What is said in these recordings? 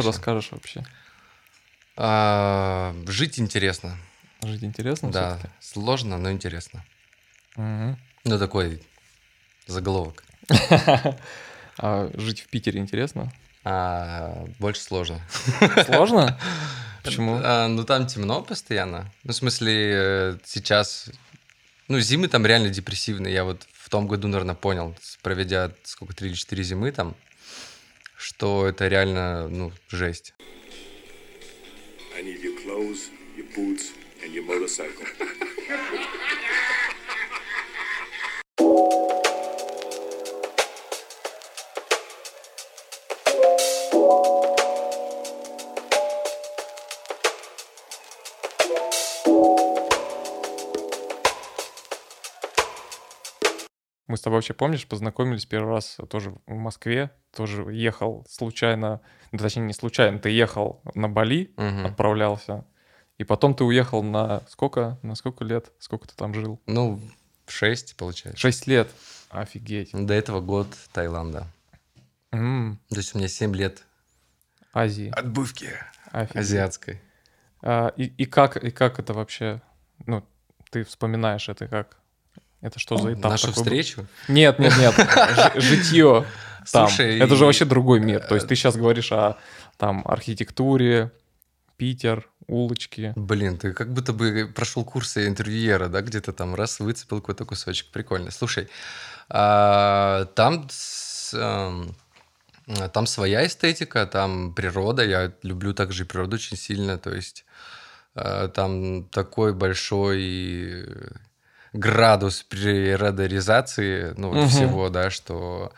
что расскажешь вообще? А, жить интересно. Жить интересно да, сложно, но интересно. Мгм. Ну, такой заголовок. А жить в Питере интересно? А, больше сложно. Сложно? Почему? А, ну, там темно постоянно. Ну, в смысле, э, сейчас... Ну, зимы там реально депрессивные. Я вот в том году, наверное, понял, проведя сколько, три или четыре зимы там, что это реально, ну, жесть. I need your clothes, your boots, and your motorcycle. Мы с тобой вообще, помнишь, познакомились первый раз тоже в Москве, тоже ехал случайно, ну, точнее, не случайно, ты ехал на Бали, Мгм. отправлялся, и потом ты уехал на сколько, на сколько лет, сколько ты там жил? Ну, шесть, получается. Шесть лет. Офигеть. До этого год Таиланда. М, То есть у меня семь лет Азии. отбывки Офигеть. азиатской. А, и, и как, и как это вообще, ну, ты вспоминаешь это как? Это что за этап Нашу такой встречу? Нет, нет, нет, жи- житье там. Слушай, это же вообще другой мир. То есть ты сейчас говоришь о там архитектуре, Питер, улочки. Блин, ты как будто бы прошел курсы интервьюера, да, где-то там раз выцепил какой-то кусочек. Прикольно. Слушай, а, там, эм, там своя эстетика, там природа. Я люблю также природу очень сильно. То есть э, там такой большой градус природоризации, ну, вот Мгм. всего, да, что,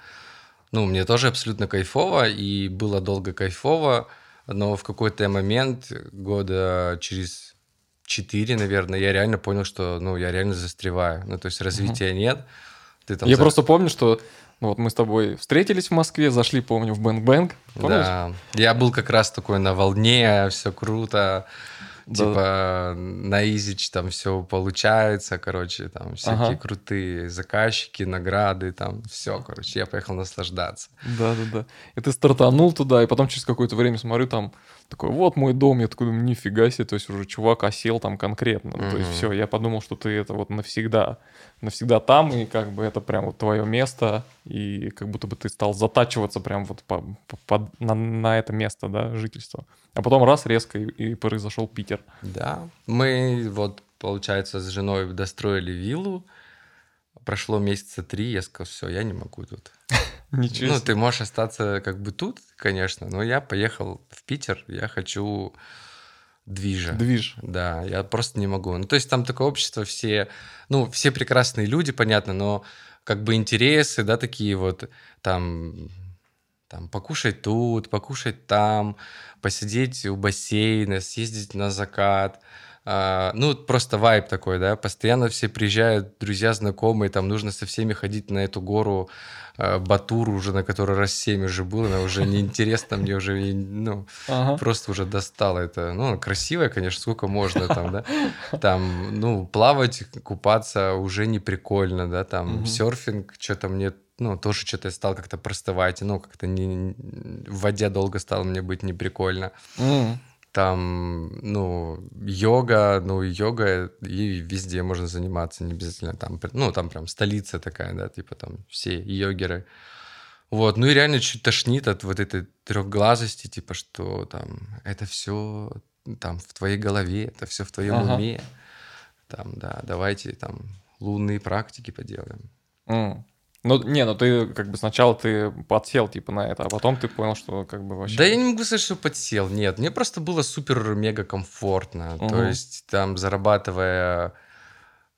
ну, мне тоже абсолютно кайфово, и было долго кайфово, но в какой-то момент, года через четыре, наверное, я реально понял, что, ну, я реально застреваю. Ну, то есть развития нет. Ты там Я за- просто помню, что ну, вот мы с тобой встретились в Москве, зашли, помню, в Бэнк Бэнк. Да, я был как раз такой на волне, все круто. Типа на Изич там все получается, короче, там всякие Ага. крутые заказчики, награды, там все, короче, я поехал наслаждаться. Да, да, да. И ты стартанул туда, и потом через какое-то время смотрю, там такой, вот мой дом, я такой, думаю, нифига себе, то есть уже чувак осел там конкретно. Ну, То есть все, я подумал, что ты это вот навсегда, навсегда там, и как бы это прям вот твое место, и как будто бы ты стал затачиваться прям вот по- по- под- на, на это место, да, жительства. А потом раз резко, и, и произошел Питер. Да, мы вот, получается, с женой достроили виллу, прошло месяца три, я сказал, все, я не могу тут. Ничего Ну, себе. ты можешь остаться как бы тут, конечно, но я поехал в Питер, я хочу движа. Движ. Да, я просто не могу. Ну, то есть там такое общество, все, ну, все прекрасные люди, понятно, но как бы интересы, да, такие вот, там, там, покушать тут, покушать там, посидеть у бассейна, съездить на закат. А, ну, просто вайб такой, да, постоянно все приезжают, друзья, знакомые, там нужно со всеми ходить на эту гору а, Батур уже, на которой раз семь уже был, она уже неинтересно, мне уже, ну, Ага. просто уже достало это. Ну, красивая, конечно, сколько можно там, да. Там, ну, плавать, купаться уже не прикольно, да, там, Мгм. серфинг, что-то мне, ну, тоже что-то стал как-то простывать, ну, как-то не, в воде долго стало мне быть неприкольно. М. Там, ну, йога, ну, йога, и везде можно заниматься, не обязательно там, ну, там прям столица такая, да, типа там все йогеры. Вот, ну и реально чуть тошнит от вот этой трехглазости, типа, что там это все там в твоей голове, это все в твоем Ага. уме. Там, да, давайте там лунные практики поделаем. М. Ну, не, ну ты как бы сначала ты подсел типа на это, а потом ты понял, что как бы вообще... Да я не могу сказать, что подсел. Нет, мне просто было супер-мега комфортно. То Мгм. есть там, зарабатывая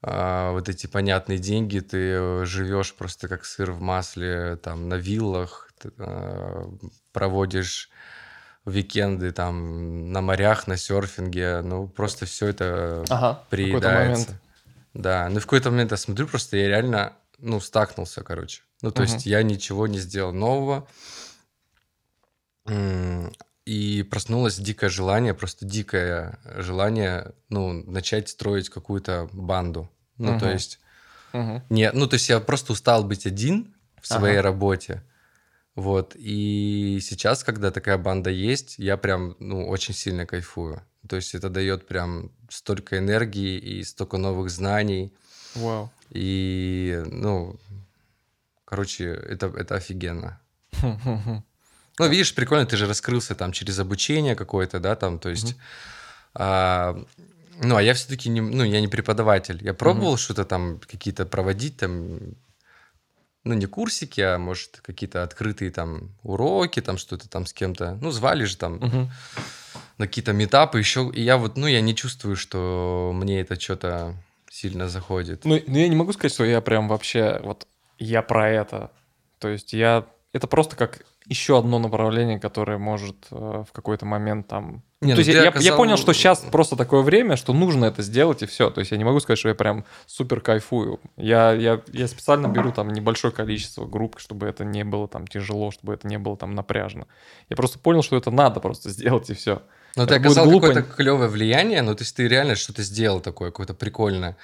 а, вот эти понятные деньги, ты э, живешь просто как сыр в масле, там, на виллах, т- а, проводишь уикенды там на морях, на серфинге. Ну, просто все это Ага, в какой-то приедается. момент. Да, ну в какой-то момент я смотрю, просто я реально, ну, стакнулся, короче. Ну, то Мгм. есть я ничего не сделал нового. И проснулось дикое желание, просто дикое желание, ну, начать строить какую-то банду. Ну, то Мгм. есть, Мгм. нет, ну, то есть я просто устал быть один в своей Ага. работе. Вот. И сейчас, когда такая банда есть, я прям, ну, очень сильно кайфую. То есть это дает прям столько энергии и столько новых знаний. Вау. И, ну, короче, это, это офигенно. Ну, видишь, прикольно, ты же раскрылся там через обучение какое-то, да, там, то есть... а, ну, а я все-таки не, ну, я не преподаватель. Я пробовал что-то там, какие-то проводить там, ну, не курсики, а может, какие-то открытые там уроки, там что-то там с кем-то. Ну, звали же там Мгм. на какие-то метапы еще. И я вот, ну, я не чувствую, что мне это что-то сильно заходит. Ну, ну, я не могу сказать, что я прям вообще вот я про это. То есть я это просто как еще одно направление, которое может э, в какой-то момент там. Не, То ну есть я, я оказал- понял, что сейчас просто такое время, что нужно это сделать и все. То есть я не могу сказать, что я прям супер кайфую. Я, я, я специально беру там небольшое количество групп, чтобы это не было там тяжело, чтобы это не было там напряжно. Я просто понял, что это надо просто сделать и все. Но ты Это будет оказал какое-то клевое влияние, ну, то есть ты реально что-то сделал такое, какое-то прикольное.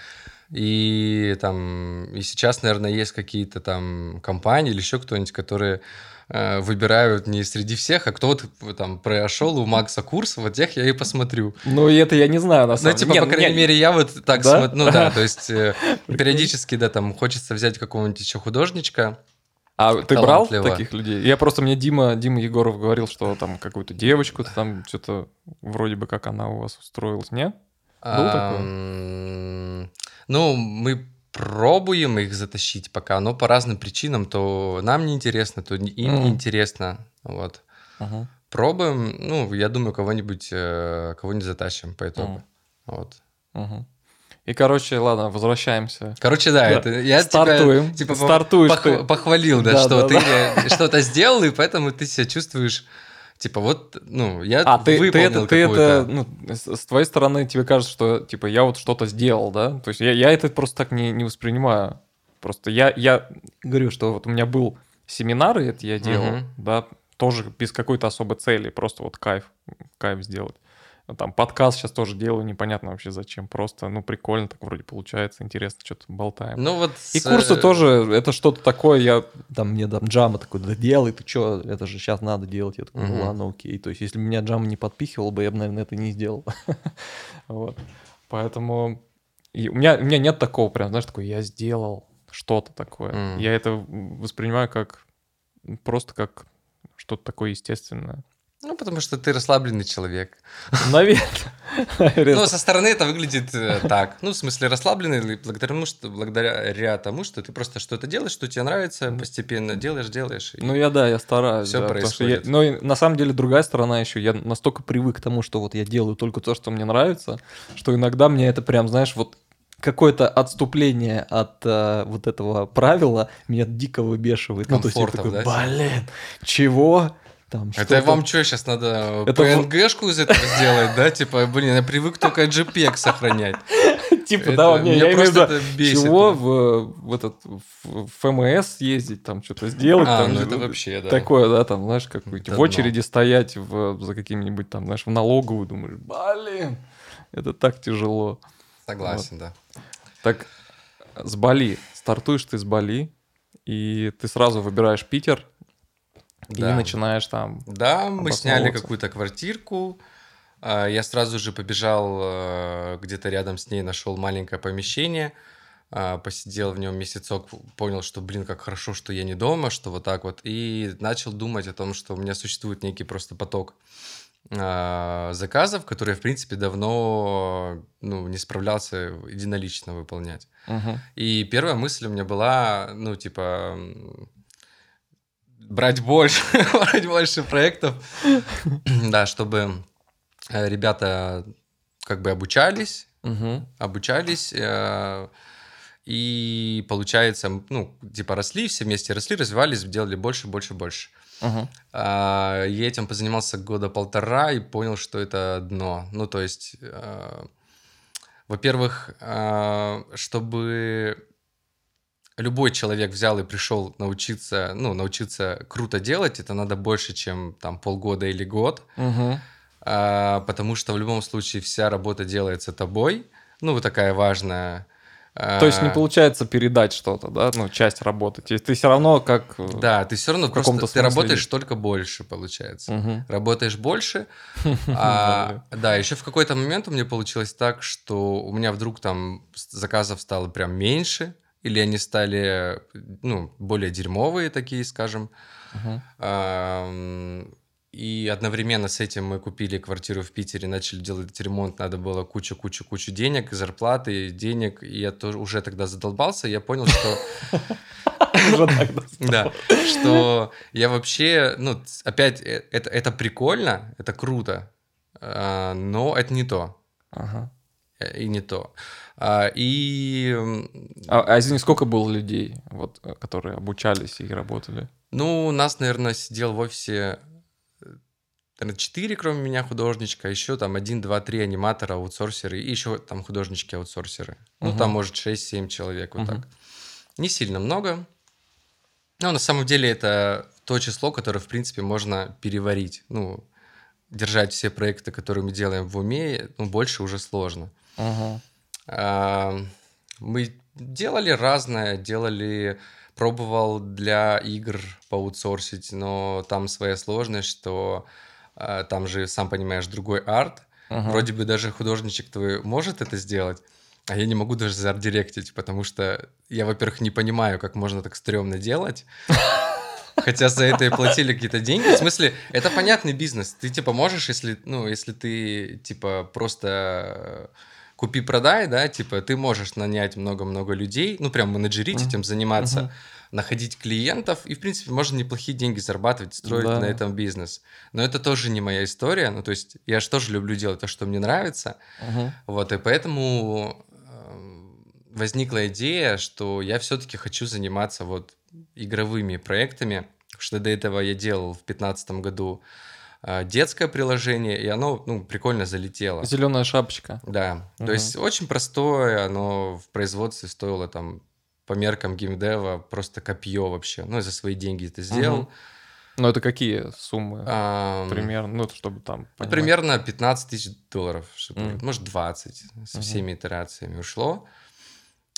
И там, и сейчас, наверное, есть какие-то там компании или еще кто-нибудь, которые э, выбирают не среди всех, а кто вот там прошел у Макса курс, вот тех я и посмотрю. Ну, и это я не знаю, на Ну, самом типа, деле. по Не, крайней не, мере, я вот так Да? смотрю. Ну да, то есть э, периодически, да, там хочется взять какого-нибудь еще художничка. А ты брал таких людей? Я просто мне Дима, Дима Егоров говорил, что там какую-то девочку там что-то вроде бы как она у вас устроилась, не? Был такое? Ам, Ну, мы пробуем их затащить пока, но по разным причинам. То нам неинтересно, то им Мгм. неинтересно. Вот. Пробуем, ну, я думаю, кого-нибудь э, кого-нибудь затащим по итогу. Вот. И, короче, ладно, возвращаемся. Короче, да, Да. это я Стартуем. тебя типа Стартуешь пох- ты. похвалил, да, Да, что да, ты да. что-то сделал, и поэтому ты себя чувствуешь типа вот, ну, я А, ты, ты это, ты это, ну, с, твоей стороны тебе кажется, что, типа, я вот что-то сделал, да? То есть я, я это просто так не, не воспринимаю. Просто я, я говорю, что вот у меня был семинар, и это я делал, Мгм. да, тоже без какой-то особой цели, просто вот кайф, кайф сделать. А Там подкаст сейчас тоже делаю, непонятно вообще зачем, просто, ну, прикольно так вроде получается, интересно, что-то болтаем. Ну вот И курсы э, тоже, это что-то такое, я там, мне там Джама такой, да делай, ты что, это же сейчас надо делать. Я такой, ну ладно, окей. То есть, если меня Джама не подпихивал бы, я бы, наверное, это не сделал. Вот. Поэтому и у, меня, у меня нет такого прям, знаешь, такой, я сделал что-то такое. М. Я это воспринимаю как просто как что-то такое естественное. Ну, потому что ты расслабленный человек. Наверное. Ну, со стороны это выглядит э, так. Ну, в смысле, расслабленный благодаря тому, что, благодаря тому, что ты просто что-то делаешь, что тебе нравится, постепенно делаешь, делаешь. Ну, я да, я стараюсь. Всё да, потому что я- происходит. Но и на самом деле другая сторона еще. Я настолько привык к тому, что вот я делаю только то, что мне нравится, что иногда мне это прям, знаешь, вот какое-то отступление от э, вот этого правила меня дико выбешивает. Ну, то есть я Комфортов, такой, да, блин, чего? Там, Это вам что, сейчас надо Это PNG-шку из этого сделать, да? Типа, блин, я привык только JPEG сохранять. Типа, да, меня я имею в просто это бесит. чего в, этот в ФМС ездить, там что-то сделать. А, ну это вообще, да. Такое, да, там, знаешь, какую-нибудь Это в очереди стоять за каким-нибудь там, знаешь, в налоговую, думаешь, блин, это так тяжело. Согласен, да. Так, с Бали, стартуешь ты с Бали, и ты сразу выбираешь Питер, и Да. начинаешь там... Да, мы сняли какую-то квартирку. А, Я сразу же побежал э, где-то рядом с ней, нашел маленькое помещение, а, посидел в нем месяцок, понял, что, блин, как хорошо, что я не дома, что вот так вот, и начал думать о том, что у меня существует некий просто поток а, заказов, которые, в принципе, давно ну, не справлялся единолично выполнять. Мгм. И первая мысль у меня была, ну, типа, брать больше, брать больше проектов, да, чтобы э, ребята как бы обучались, Мгм. обучались, э, и получается, ну, типа росли, все вместе росли, развивались, делали больше, больше, больше. А, Я этим позанимался года полтора и понял, что это дно. Ну, то есть, э, во-первых, э, чтобы любой человек взял и пришел научиться, ну, научиться круто делать, это надо больше, чем там полгода или год, Мгм. А, потому что в любом случае вся работа делается тобой, ну, вот такая важная. То есть не А, получается передать что-то, да, ну, часть работы. То есть ты все равно как... э, Да, ты все равно в просто ты работаешь есть. только больше, получается. Мгм. Работаешь больше. а, да, еще в какой-то момент у меня получилось так, что у меня вдруг там заказов стало прям меньше, или они стали, ну, более дерьмовые такие, скажем. И одновременно с этим мы купили квартиру в Питере, начали делать ремонт, надо было кучу-кучу-кучу денег, зарплаты, денег. И я тоже уже тогда задолбался, я понял, что да, что я вообще, ну, опять, э, это, прикольно, это круто, а, но это не то, э, и не то. А, И, А, а извини, сколько было людей, вот, э, которые обучались и работали? ну, у нас, наверное, сидел в офисе, наверное, четыре, кроме меня, художничка, еще там один, два, три аниматора, аутсорсеры, и еще там художнички-аутсорсеры. Ну, Мгм. там, может, 6-7 человек, вот Мгм. так. Не сильно много. Но на самом деле это то число, которое, в принципе, можно переварить. Ну, держать все проекты, которые мы делаем в уме, ну, больше уже сложно. Ага. Мы делали разное, делали, пробовал для игр поаутсорсить, но там своя сложность, что а, там же, сам понимаешь, другой арт. Ага. Вроде бы даже художничек твой может это сделать, а я не могу даже зардиректить, потому что я, во-первых, не понимаю, как можно так стрёмно делать. Хотя за это и платили какие-то деньги. В смысле, это понятный бизнес. Ты типа можешь, если, ну, если ты типа просто купи-продай, да, типа ты можешь нанять много-много людей, ну прям менеджерить Мгм. этим заниматься, Мгм. находить клиентов и в принципе можно неплохие деньги зарабатывать, строить Да. на этом бизнес. Но это тоже не моя история. Ну то есть я же тоже люблю делать то, что мне нравится. Мгм. Вот, и поэтому эм, возникла идея, что я все-таки хочу заниматься вот игровыми проектами, что до этого я делал в 2015 году э, детское приложение, и оно, ну, прикольно залетело. Зеленая шапочка. Да, Мгм. то есть очень простое, оно в производстве стоило там по меркам геймдева просто копье вообще. Ну, за свои деньги это сделал. Мгм. Ну, это какие суммы? Ам, Примерно, ну, чтобы там понимать. примерно 15 тысяч долларов, что-то, Мгм. может 20 со всеми итерациями ушло.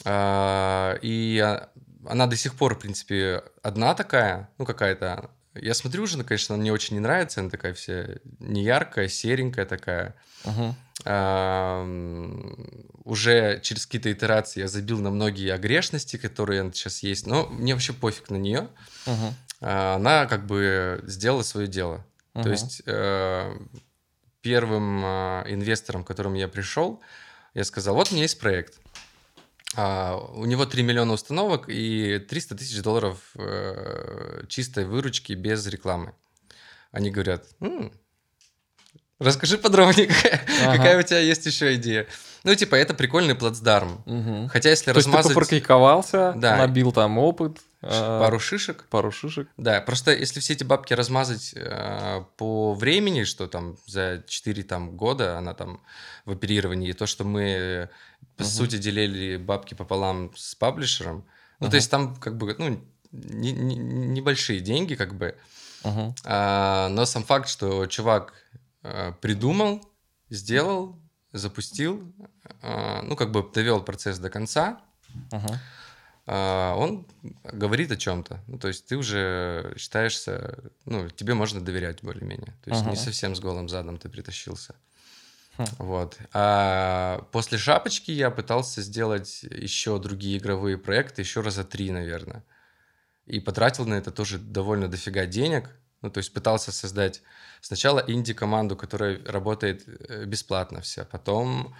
А, И а, она до сих пор, в принципе, одна такая, ну какая-то. Я смотрю уже, ну, конечно, она мне очень не нравится, она такая вся неяркая, серенькая такая. А, Уже через какие-то итерации я забил на многие огрешности, которые сейчас есть, но мне вообще пофиг на нее. А, Она как бы сделала свое дело. То есть э, первым э, инвестором, к которому я пришел, я сказал, вот у меня есть проект. А, у него 3 миллиона установок и 300 тысяч долларов э, чистой выручки без рекламы. Они говорят, «М, расскажи подробнее, какая, Ага. какая у тебя есть еще идея. Ну, типа, это прикольный плацдарм. Мгм. Хотя, если То ты размазать попрактиковался, Да. набил там опыт, э, пару шишек, пару шишек. Да, просто если все эти бабки размазать э, по времени, что там за 4 там, года она там в оперировании, и то, что мы, по Мгм. сути, делили бабки пополам с паблишером, ну, Мгм. то есть там как бы, ну, не- не- небольшие деньги, как бы, Мгм. А, но сам факт, что чувак э, придумал, сделал, запустил, э, ну, как бы довел процесс до конца, Мгм. а, он говорит о чем-то. Ну, то есть ты уже считаешься, ну, тебе можно доверять более-менее. То есть не Ага. совсем с голым задом ты притащился. Хм. Вот. А после шапочки я пытался сделать еще другие игровые проекты, еще раза три, наверное. И потратил на это тоже довольно дофига денег. Ну, то есть пытался создать сначала инди-команду, которая работает э, бесплатно вся. Потом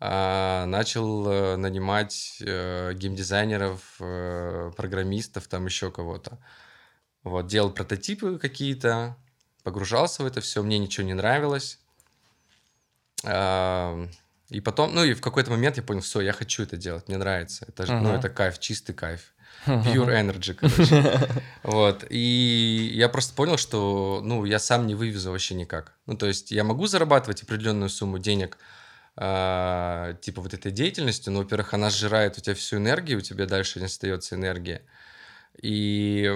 а, начал э, нанимать э, геймдизайнеров, э, программистов, там еще кого-то. Вот, делал прототипы какие-то, погружался в это все, мне ничего не нравилось. А, И потом, ну и в какой-то момент я понял, все, я хочу это делать, мне нравится. Это, же, ну, это кайф, чистый кайф. Pure energy, короче. Вот. И я просто понял, что, ну, я сам не вывезу вообще никак. Ну, то есть я могу зарабатывать определенную сумму денег, а, типа вот этой деятельностью, но, во-первых, она сжирает у тебя всю энергию, у тебя дальше не остается энергии. И,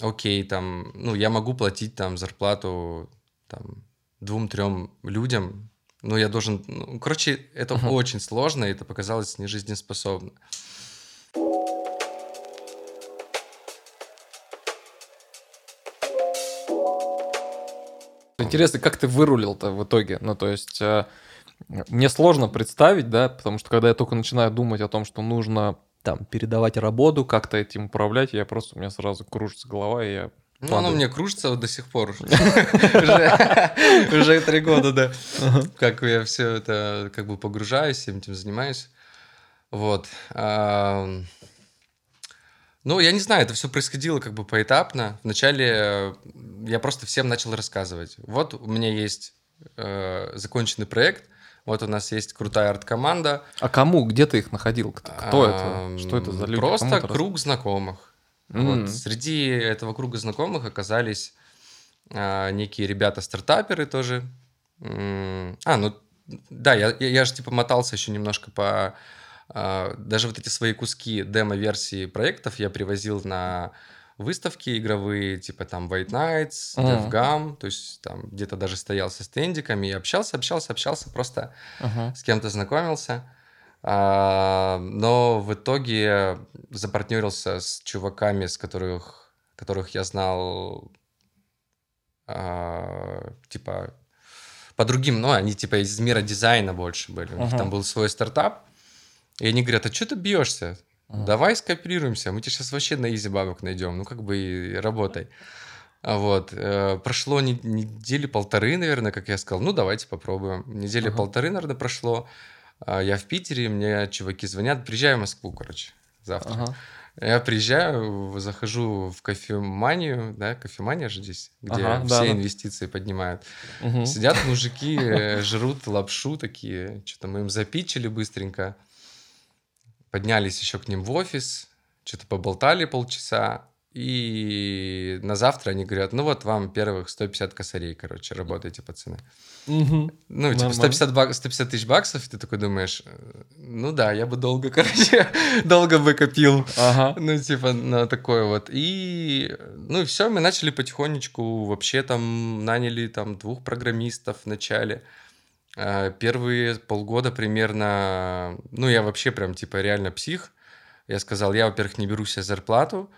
окей, там, ну, я могу платить там зарплату там двум-трем людям, ну, я должен... Ну, короче, это очень сложно, и это показалось нежизнеспособно. Интересно, как ты вырулил-то в итоге? Ну, то есть, э, мне сложно представить, да, потому что когда я только начинаю думать о том, что нужно там передавать работу, как-то этим управлять, я просто, у меня сразу кружится голова, и я Ну, оно падаю. мне кружится вот до сих пор. Уже уже три года, да. Как я все это как бы погружаюсь, всем этим занимаюсь. Вот. Ну, я не знаю, это все происходило как бы поэтапно. Вначале э, я просто всем начал рассказывать. Вот у меня есть э, законченный проект, вот у нас есть крутая арт-команда. А кому, где ты их находил? Кто кто это? Что это за люди? Просто рас- круг знакомых. М. Вот. Среди этого круга знакомых оказались а, некие ребята-стартаперы тоже. А, ну да, я, я, я же типа мотался еще немножко по... а, Даже вот эти свои куски демо-версии проектов я привозил на выставки игровые, типа там White Nights, Ага. DevGam, то есть там где-то даже стоял со стендиками и общался, общался, общался, просто Ага. с кем-то знакомился. А, но в итоге запартнерился с чуваками, с которых, которых я знал, а, типа, по другим, ну, они типа из мира дизайна больше были. У них там был свой стартап. И они говорят, а что ты бьешься? Ага. Давай скооперируемся, мы тебе сейчас вообще на изи бабок найдем, ну, как бы и работай. А Вот. э, Прошло не- недели полторы, наверное, как я сказал. Ну, давайте попробуем. Недели Ага. полторы, наверное, прошло. А, Я в Питере, мне чуваки звонят. Приезжаю в Москву, короче, завтра. Ага. Я приезжаю, захожу в кофеманию, да, кофемания же здесь, где Ага, все да, да. инвестиции поднимают. Мгм. Сидят мужики, э, жрут лапшу такие, что-то мы им запичили быстренько. Поднялись еще к ним в офис, что-то поболтали полчаса. И на завтра они говорят, ну вот вам первых 150 косарей, короче, работайте, пацаны. Ну, типа Нормально. 150, бак- 150 тысяч баксов, и ты такой думаешь, ну да, я бы долго, короче, долго бы копил. Ага. Ну, типа, на такое вот. И, ну, и все, мы начали потихонечку, вообще там наняли там двух программистов в начале. А, Первые полгода примерно, ну, я вообще прям, типа, реально псих. Я сказал, я, во-первых, не беру себе зарплату.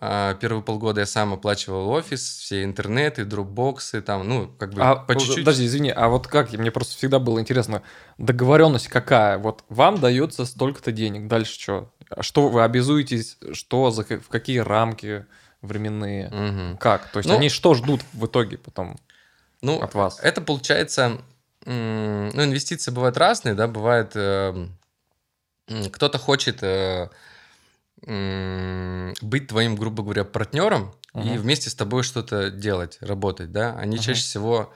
А, Первые полгода я сам оплачивал офис, все интернеты, дропбоксы, там, ну, как бы А, по чуть-чуть. Подожди, извини, а вот как, мне просто всегда было интересно, договоренность какая? Вот вам дается столько-то денег, дальше что? А Что вы обязуетесь, что, за, в какие рамки временные? Мгм. Как? То есть Ну- они что ждут в итоге потом Ну, от вас? Это получается, ну, инвестиции бывают разные, да, бывает, м, кто-то хочет э, м, быть твоим, грубо говоря, партнером и Мгм. вместе с тобой что-то делать, работать, да, они Мгм. чаще всего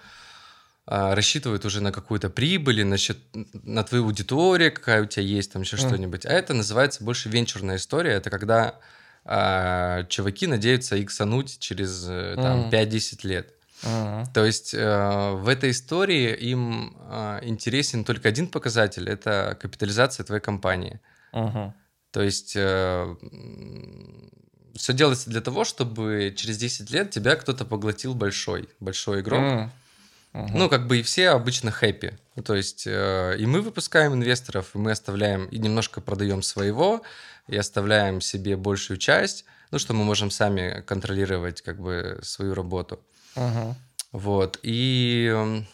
а, рассчитывают уже на какую-то прибыль, на, счет- на твою аудиторию, какая у тебя есть, там еще Мгм. что-нибудь. А это называется больше венчурная история. Это когда а, чуваки надеются иксануть через э, там, Мгм. 5-10 лет. Мгм. То есть э, в этой истории им э, интересен только один показатель – это капитализация твоей компании. Мгм. То есть все делается для того, чтобы через 10 лет тебя кто-то поглотил большой, большой игрок. М. Мгм. Ну, как бы и все обычно хэппи. То есть э, и мы выпускаем инвесторов, и мы оставляем, и немножко продаем своего, и оставляем себе большую часть, ну, что мы можем сами контролировать как бы свою работу. Мгм. Вот. И, м,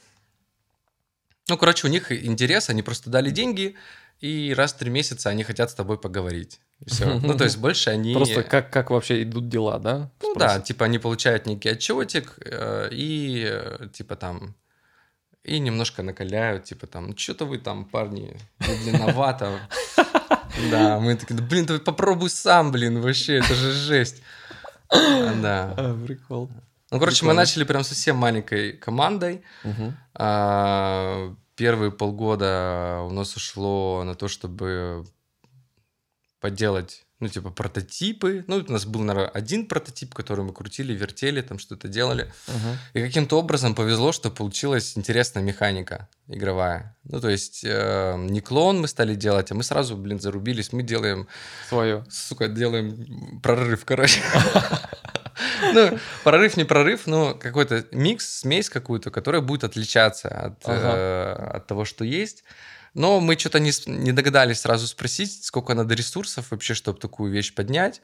ну, короче, у них интерес, они просто дали деньги, и раз в три месяца они хотят с тобой поговорить. Все. Ну, то есть больше они... Просто как, как вообще идут дела, да? Ну да, Спросить. типа они получают некий отчетик э, и э, типа там и немножко накаляют, типа там, что-то вы там, парни, длинновато. Да, мы такие, «Да, блин, ты попробуй сам, блин, вообще, это же жесть. Да. А, прикол. Ну, короче, мы Прикольно. начали прям совсем маленькой командой. Мгм. А, Первые полгода у нас ушло на то, чтобы поделать, ну, типа, прототипы. Ну, у нас был, наверное, один прототип, который мы крутили, вертели, там что-то делали. Мгм. И каким-то образом повезло, что получилась интересная механика игровая. Ну, то есть э, не клон мы стали делать, а мы сразу, блин, зарубились. Мы делаем, Свое. сука, делаем прорыв, короче. Ну, прорыв не прорыв, но какой-то микс, смесь какую-то, которая будет отличаться от, Ага. э, от того, что есть. Но мы что-то не, не догадались сразу спросить, сколько надо ресурсов вообще, чтобы такую вещь поднять.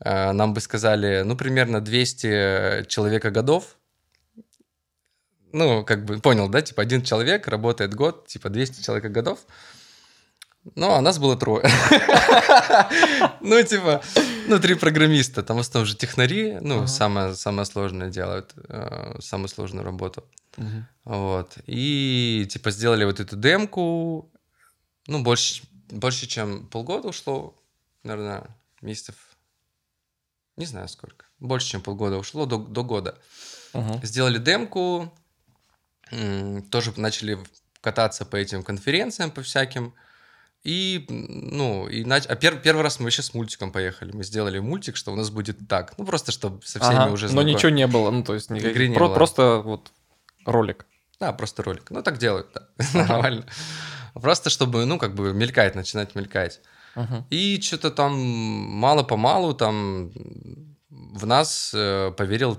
Э, Нам бы сказали, ну, примерно 200 человека годов. Ну, как бы, понял, да? Типа, один человек работает год, типа, 200 человека годов. Ну, а нас было трое. Ну, типа, ну, три программиста. Там в основном же технари, ну, самое, самое сложное делают, э, самую сложную работу. Вот. И, типа, сделали вот эту демку. Ну, больше, больше чем полгода ушло, наверное, месяцев. Не знаю сколько. Больше, чем полгода ушло, до, до года. Сделали демку, тоже начали кататься по этим конференциям, по всяким. И, ну, и нач... а пер- первый раз мы вообще с мультиком поехали. Мы сделали мультик, что у нас будет так. Ну, просто, чтобы со всеми Ага, уже Но знаком- ничего не было, ну то есть никаких- Игры не про- было. Просто вот ролик. Да, просто ролик. Ну, так делают, да. Нормально. Просто, чтобы, ну, как бы мелькать, начинать мелькать. Мгм. И что-то там мало-помалу там в нас э, поверил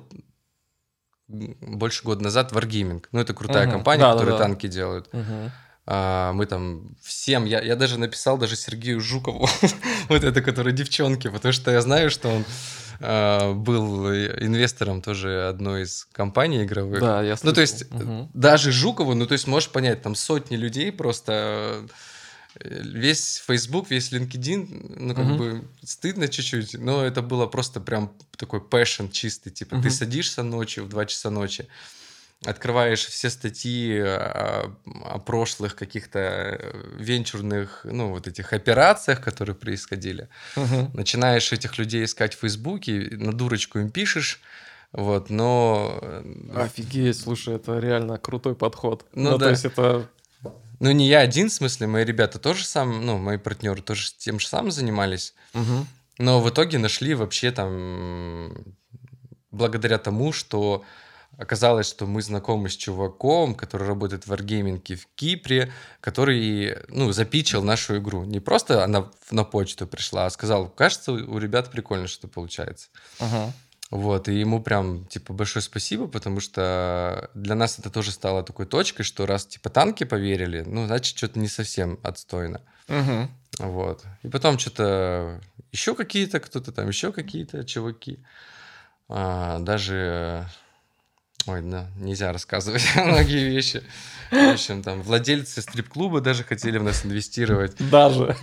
больше года назад Wargaming. Ну, это крутая Мгм. компания, Да, да, которая да. танки делает. Мгм. А, мы там всем, я, я даже написал даже Сергею Жукову, вот это, который девчонки, потому что я знаю, что он а, был инвестором тоже одной из компаний игровых. Да, я Ну, то слышал. есть, Мгм. даже Жукову, ну, то есть, можешь понять, там сотни людей просто... э, Весь Facebook, весь LinkedIn, ну, как Мгм. бы стыдно чуть-чуть, но это было просто прям такой passion чистый. Типа, ты Мгм. садишься ночью в 2 часа ночи, открываешь все статьи о, о прошлых каких-то э, венчурных, ну, вот этих операциях, которые происходили. Мгм. Начинаешь этих людей искать в Фейсбуке, на дурочку им пишешь, вот, но... э, Офигеть, слушай, это реально крутой подход. Ну Ну, да. то есть это... Ну, не я один, в смысле, мои ребята тоже сам, ну, мои партнеры тоже тем же самым занимались. Мгм. Но в итоге нашли вообще там, благодаря тому, что оказалось, что мы знакомы с чуваком, который работает в Wargaming в Кипре, который, ну, запичил нашу игру. Не просто она на почту пришла, а сказал, кажется, у ребят прикольно что получается. Ага. Вот, и ему прям, типа, большое спасибо, потому что для нас это тоже стало такой точкой, что раз, типа, танки поверили, ну, значит, что-то не совсем отстойно. Мгм. Вот. И потом что-то еще какие-то, кто-то там еще какие-то чуваки. А, даже... Ой, да, нельзя рассказывать многие вещи. В общем, там владельцы стрип-клуба даже хотели в нас инвестировать. Даже.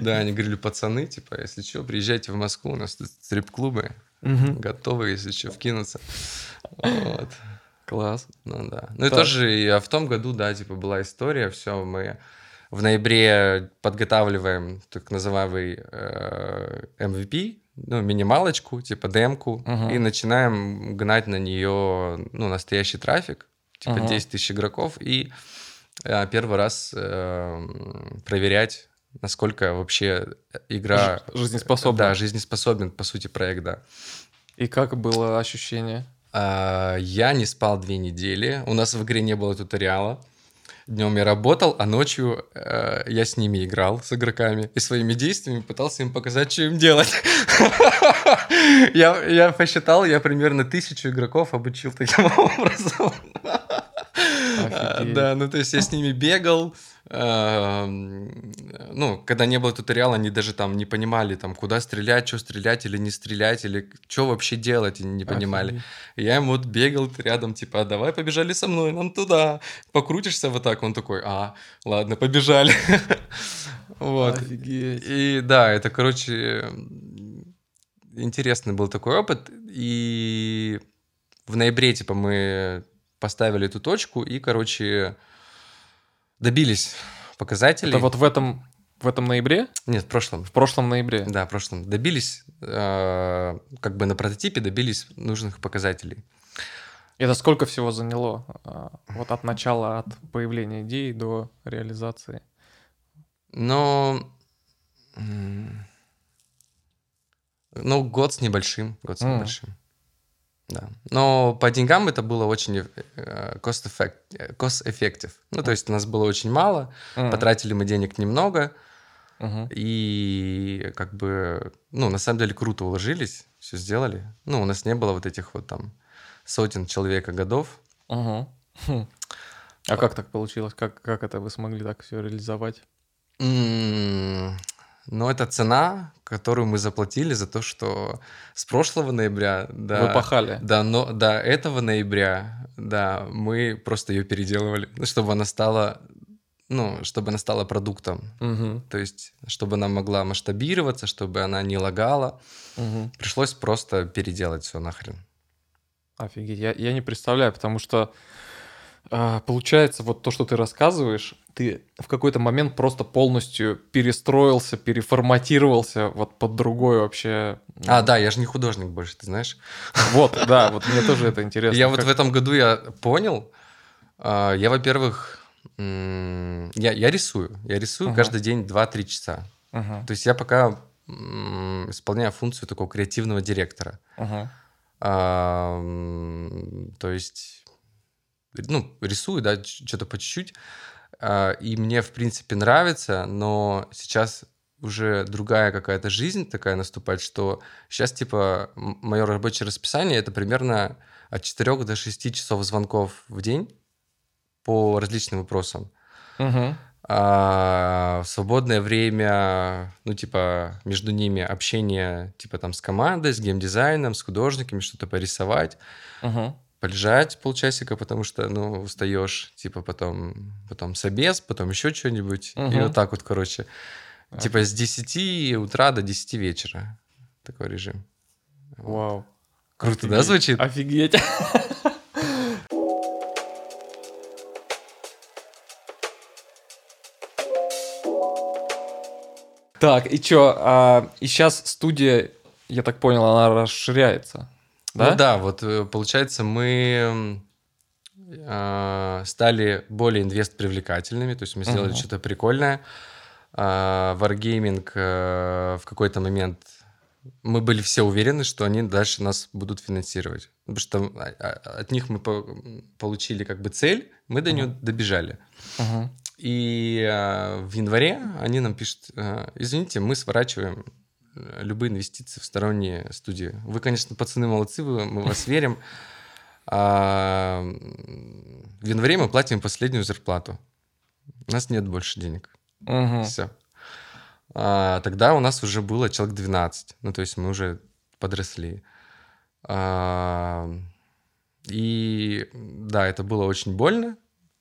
Да, они говорили, пацаны, типа, если что, приезжайте в Москву, у нас тут стрип-клубы, готовы, если что, вкинуться. Вот. Класс. Ну да. Ну и тоже а в том году, да, типа была история, все, мы в ноябре подготавливаем так называемый э, MVP, ну, минималочку, типа демку, Мгм. и начинаем гнать на нее, ну, настоящий трафик, типа Ага. 10 тысяч игроков, и э, первый раз э, проверять, насколько вообще игра... Ж- жизнеспособна. Да, жизнеспособен, по сути, проект, да. И как было ощущение? А, Я не спал две недели. У нас в игре не было туториала. Днем я работал, а ночью э, я с ними играл, с игроками, и своими действиями пытался им показать, что им делать. Я, посчитал, я примерно тысячу игроков обучил таким образом. Офигеть. Да, ну то есть я с ними бегал. эм, Ну, когда не было туториала, они даже там не понимали, там, куда стрелять, что стрелять или не стрелять, или что вообще делать, они не понимали. И Я ему вот бегал рядом, типа, «А давай побежали со мной, нам туда. Покрутишься вот так, он такой, а, ладно, побежали. Вот. Офигеть. И да, это, короче, интересный был такой опыт. И в ноябре, типа, мы поставили эту точку и, короче, добились показателей. Это вот в этом, в этом ноябре? Нет, в прошлом. В прошлом ноябре? Да, в прошлом. Добились, э, как бы на прототипе добились нужных показателей. Это сколько всего заняло? а, Вот от начала, от появления идеи до реализации? Но... м, Ну, год с небольшим. Год с небольшим. Да. Но по деньгам это было очень э, cost effect- cost effective. Ну, то есть у нас было очень мало, М, потратили мы денег немного, мгм. и как бы, ну, на самом деле круто уложились. все сделали. Ну, у нас не было вот этих вот там сотен человека годов. Хм. А как так получилось? Как, как это вы смогли так все реализовать? М, Но это цена, которую мы заплатили за то, что с прошлого ноября до, Вы пахали. до, но, до этого ноября, да, мы просто ее переделывали, ну, чтобы она стала, ну, чтобы она стала продуктом. Мгм, То есть, чтобы она могла масштабироваться, чтобы она не лагала. мгм. Пришлось просто переделать все нахрен. Офигеть, я, я не представляю, потому что получается вот то, что ты рассказываешь, ты в какой-то момент просто полностью перестроился, переформатировался вот под другой вообще. А, да, я же не художник больше, ты знаешь. Вот, да, вот мне тоже это интересно. Я вот в этом году я понял, а, я, во-первых, я, я рисую. Я рисую Ага. каждый день 2-3 часа. Ага, То есть я пока исполняю функцию такого креативного директора. ага. А, то есть, ну, рисую, да, что-то по чуть-чуть. А, и мне, в принципе, нравится, но сейчас уже другая какая-то жизнь такая наступает, что сейчас, типа, мое рабочее расписание это примерно от 4 до 6 часов звонков в день по различным вопросам. Мгм. А в свободное время, ну, типа, между ними общение, типа, там, с командой, с геймдизайном, с художниками, что-то порисовать, Мгм. Полежать полчасика, потому что, ну, устаешь, типа, потом, потом собес, потом еще что-нибудь, и Мгм. вот так вот, короче. Типа, с 10 утра до 10 вечера такой режим. Вау. Круто, да, Офигеть. звучит? Офигеть. Так, и чё, и сейчас студия, я так понял, она расширяется, да? Ну да, вот э, получается, мы а, стали более инвест-привлекательными, то есть мы сделали Мгм. что-то прикольное. А, Wargaming э, в какой-то момент мы были все уверены, что они дальше нас будут финансировать. Потому что а, от них мы по- получили как бы цель, мы до нее добежали. Мгм. И а, в январе они нам пишут, а, извините, мы сворачиваем э, любые инвестиции в сторонние студии. Вы, конечно, пацаны молодцы, вы- мы вас верим. А, в январе мы платим последнюю зарплату. У нас нет больше денег. Мгм. Все. тогда у нас уже было человек 12. Ну, то есть мы уже подросли. А, и да, это было очень больно.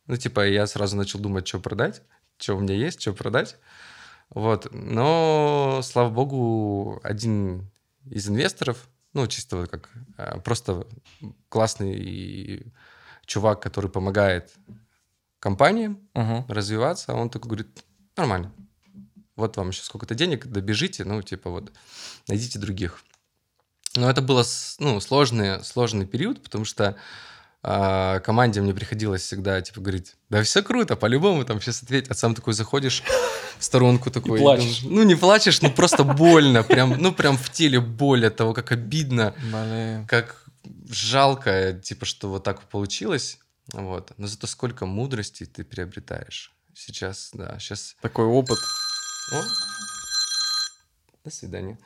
Ну, типа, я сразу начал думать, что продать, что у меня есть, что продать. Вот. Но, слава богу, один из инвесторов, ну, чисто вот как а, просто классный чувак, который помогает компаниям Мгм. развиваться, он такой говорит, нормально. Вот вам еще сколько-то денег, добежите, ну, типа вот, найдите других. Но это было, ну, сложный, сложный период, потому что а, команде мне приходилось всегда, типа, говорить, да все круто, по-любому там сейчас ответь. А сам такой заходишь в сторонку такой. плачешь. думаешь, ну, не плачешь, ну, просто больно, прям, ну, прям в теле боль от того, как обидно, Блин. как жалко, типа, что вот так получилось. Вот. Но зато сколько мудрости ты приобретаешь. Сейчас, да, сейчас... Такой опыт. О, до свидания.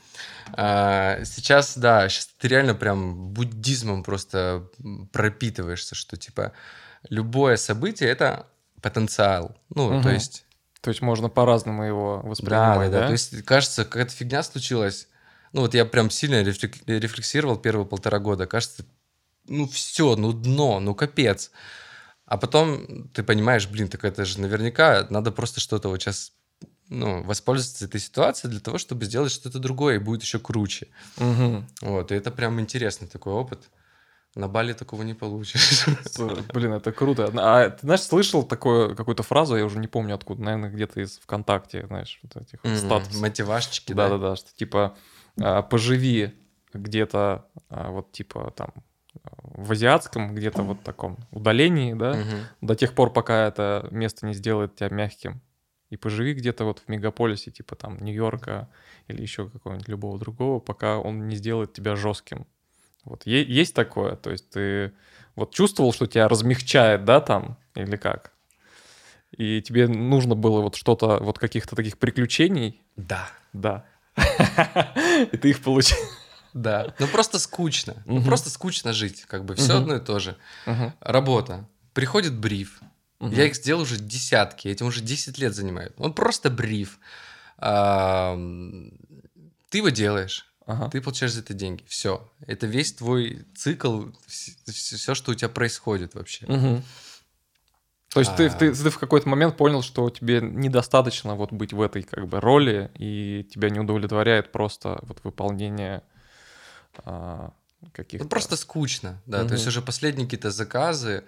А, сейчас, да, сейчас ты реально прям буддизмом просто пропитываешься, что, типа, любое событие — это потенциал. Ну, то Мгм. есть... То есть можно по-разному его Да, да, воспринимать, да. да? То есть, кажется, какая-то фигня случилась. Ну, вот я прям сильно рефлек- рефлексировал первые полтора года. Кажется, ну, все, ну, дно, ну, капец. А потом ты понимаешь, блин, так это же наверняка надо просто что-то вот сейчас ну, воспользоваться этой ситуацией для того, чтобы сделать что-то другое, и будет еще круче. Мгм. Вот, и это прям интересный такой опыт. На Бали такого не получишь. Блин, это круто. А ты, знаешь, слышал такую какую-то фразу, я уже не помню откуда, наверное, где-то из ВКонтакте, знаешь, вот этих М, статусов. Мотивашечки, да? Да-да-да, что типа а, поживи где-то а, вот типа там а, в азиатском где-то вот таком удалении, да, Мгм. до тех пор, пока это место не сделает тебя мягким. И поживи где-то вот в мегаполисе, типа там Нью-Йорка или еще какого-нибудь любого другого, пока он не сделает тебя жестким. Вот е- есть такое, то есть ты вот чувствовал, что тебя размягчает, да, там, или как? И тебе нужно было вот что-то, вот каких-то таких приключений, Да. да. И ты их получил. Да. Ну просто скучно. Ну просто скучно жить. Как бы все одно и то же. Работа. Приходит бриф. Я их сделал уже десятки. Этим уже 10 лет занимают. Он просто бриф. А, Ты его делаешь. Ага. Ты получаешь за это деньги. Все. Это весь твой цикл, все, что у тебя происходит вообще. Мгм. То есть ты, А. ты, ты в какой-то момент понял, что тебе недостаточно вот быть в этой как бы роли, и тебя не удовлетворяет просто вот выполнение а, каких-то... Ну, просто скучно, да. То есть уже последние какие-то заказы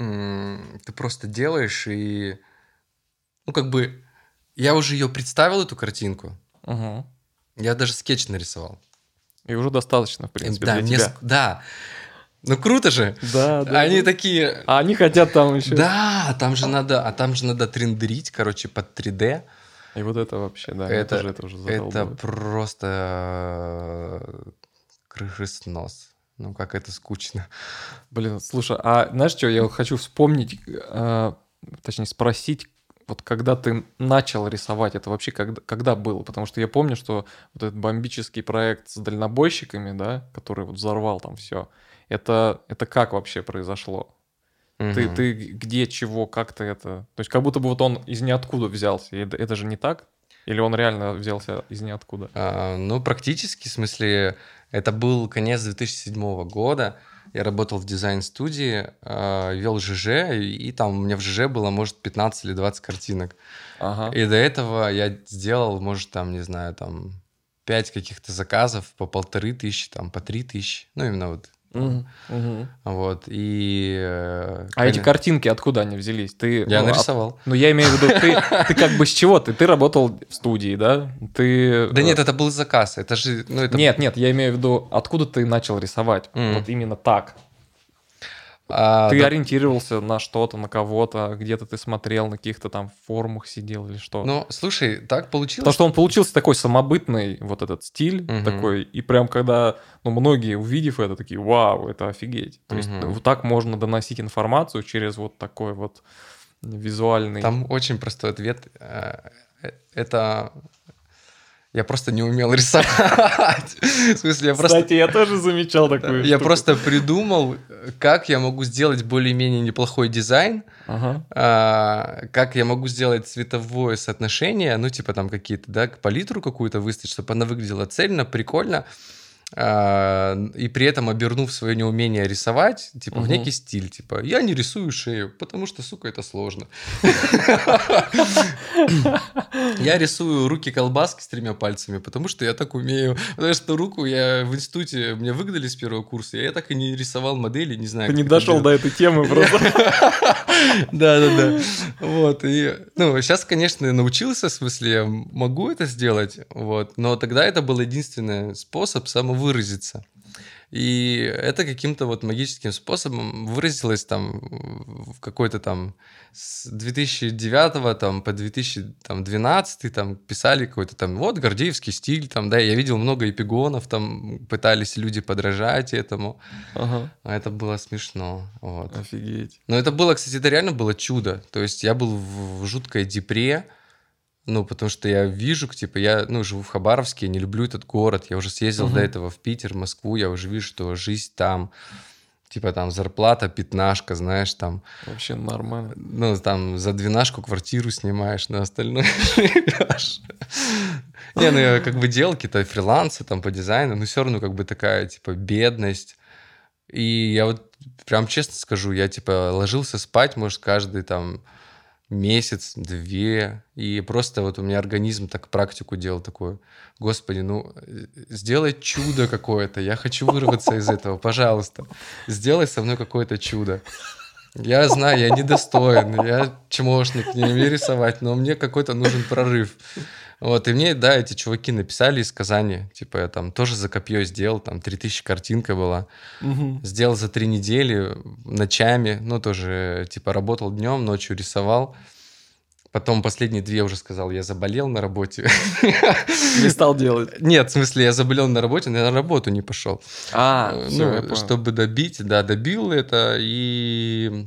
ты просто делаешь и... Ну, как бы... Я уже ее представил, эту картинку. Мгм. Я даже скетч нарисовал. И уже достаточно, в принципе, да, для мне тебя. ск- да. Ну, круто же. Да, да. Они да. такие... А они хотят там еще... Да, там же надо, а там же надо трендерить, короче, под 3D. И вот это вообще, да, это, это, же, это уже это задолбывает. просто э, крышеснос. Ну, как это скучно. Блин, слушай, а знаешь что, я хочу вспомнить, э, точнее спросить, вот когда ты начал рисовать, это вообще когда, когда было? Потому что я помню, что вот этот бомбический проект с дальнобойщиками, да, который вот взорвал там все, это, это как вообще произошло? Ты, Мгм. ты где, чего, как ты это... То есть как будто бы вот он из ниоткуда взялся. Это, это же не так? Или он реально взялся из ниоткуда? А, ну, практически, в смысле, это был конец 2007 года. Я работал в дизайн-студии, а, вел ЖЖ, и, и там у меня в ЖЖ было, может, 15 или 20 картинок. Ага. И до этого я сделал, может, там, не знаю, там, 5 каких-то заказов по полторы тысячи, там, по три тысячи. Ну, именно вот. Вот, и... э, А эти картинки откуда они взялись? Ты, Я ну, от- нарисовал. Ну, я имею в виду, ты, ты как бы с чего? Ты, ты работал в студии, да? Ты... Да э, нет, это был заказ, это же... Ну, это... Нет, нет, я имею в виду, откуда ты начал рисовать? Вот именно так. А, ты да- ориентировался на что-то, на кого-то, где-то ты смотрел, на каких-то там форумах сидел или что? Ну, слушай, так получилось... Потому что он получился такой самобытный, вот этот стиль Мгм. такой, и прям когда, ну, многие, увидев это, такие, вау, это офигеть. То есть Мгм. вот так можно доносить информацию через вот такой вот визуальный... Там очень простой ответ. Э, э, Это... Я просто не умел рисовать. В смысле, я просто... Кстати, я тоже замечал такую Я просто придумал, как я могу сделать более-менее неплохой дизайн, Ага. а, как я могу сделать цветовое соотношение, ну, типа там какие-то, да, палитру какую-то выставить, чтобы она выглядела цельно, прикольно, и при этом обернув свое неумение рисовать, типа, в Мгм. некий стиль, типа, я не рисую шею, потому что, сука, это сложно. Я рисую руки колбаски с тремя пальцами, потому что я так умею. Потому что руку я в институте, мне выгнали с первого курса, я так и не рисовал модели, не знаю. Ты не дошел до этой темы просто. Да, да, да. Вот. И, ну, сейчас, конечно, научился, в смысле, я могу это сделать, вот. Но тогда это был единственный способ самовыразиться. И это каким-то вот магическим способом выразилось там в какой-то там с 2009 там по 2012 там писали какой-то там вот гордеевский стиль там да я видел много эпигонов там пытались люди подражать этому Ага. а это было смешно вот Офигеть. но это было, кстати, это реально было чудо. То есть я был в, в жуткой депре, ну, потому что я вижу, типа, я, ну, живу в Хабаровске, не люблю этот город. Я уже съездил Мгм. до этого в Питер, Москву, я уже вижу, что жизнь там, типа, там зарплата пятнашка, знаешь, там, Вообще нормально. ну, там за двенашку квартиру снимаешь, на остальное живешь. Не, ну, я как бы делал какие-то фрилансы там по дизайну, но все равно как бы такая, типа, бедность. И я вот прям честно скажу, я, типа, ложился спать, может, каждый там месяц, две, и просто вот у меня организм так практику делал такую. Господи, ну, э, сделай чудо какое-то, я хочу вырваться из этого, пожалуйста. Сделай со мной какое-то чудо. Я знаю, я недостоин, я чмошник, не умею рисовать, но мне какой-то нужен прорыв. Вот, и мне, да, эти чуваки написали из Казани, типа, я там тоже за копье сделал, там 3000 картинка была. Мгм. Сделал за три недели ночами, ну, тоже, типа, работал днем, ночью рисовал. Потом последние две уже сказал, я заболел на работе. Не стал делать. Нет, в смысле, я заболел на работе, но я на работу не пошел. А, Э, ну, понял. чтобы добить, да, добил это, и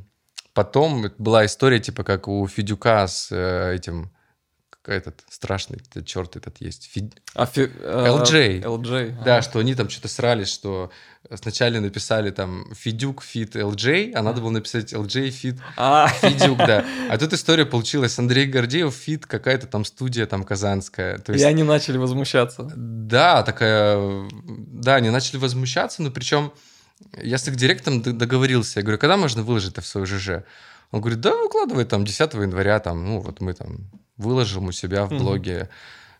потом была история, типа, как у Федюка с э, этим, этот страшный этот черт этот есть. Фи- А фи- LJ. LJ. Да, ага. что они там что-то срались, что сначала написали там Feduk feat LJ, а надо было написать LJ feat А, Feduk, да. А тут история получилась. Андрей Гордеев feat какая-то там студия там казанская. То и есть, они начали возмущаться. да, такая, да, они начали возмущаться, но причем я с их директором договорился. Я говорю, когда можно выложить это в свой ЖЖ? Он говорит, да, выкладывай там 10 января, там, ну вот мы там выложим у себя в блоге.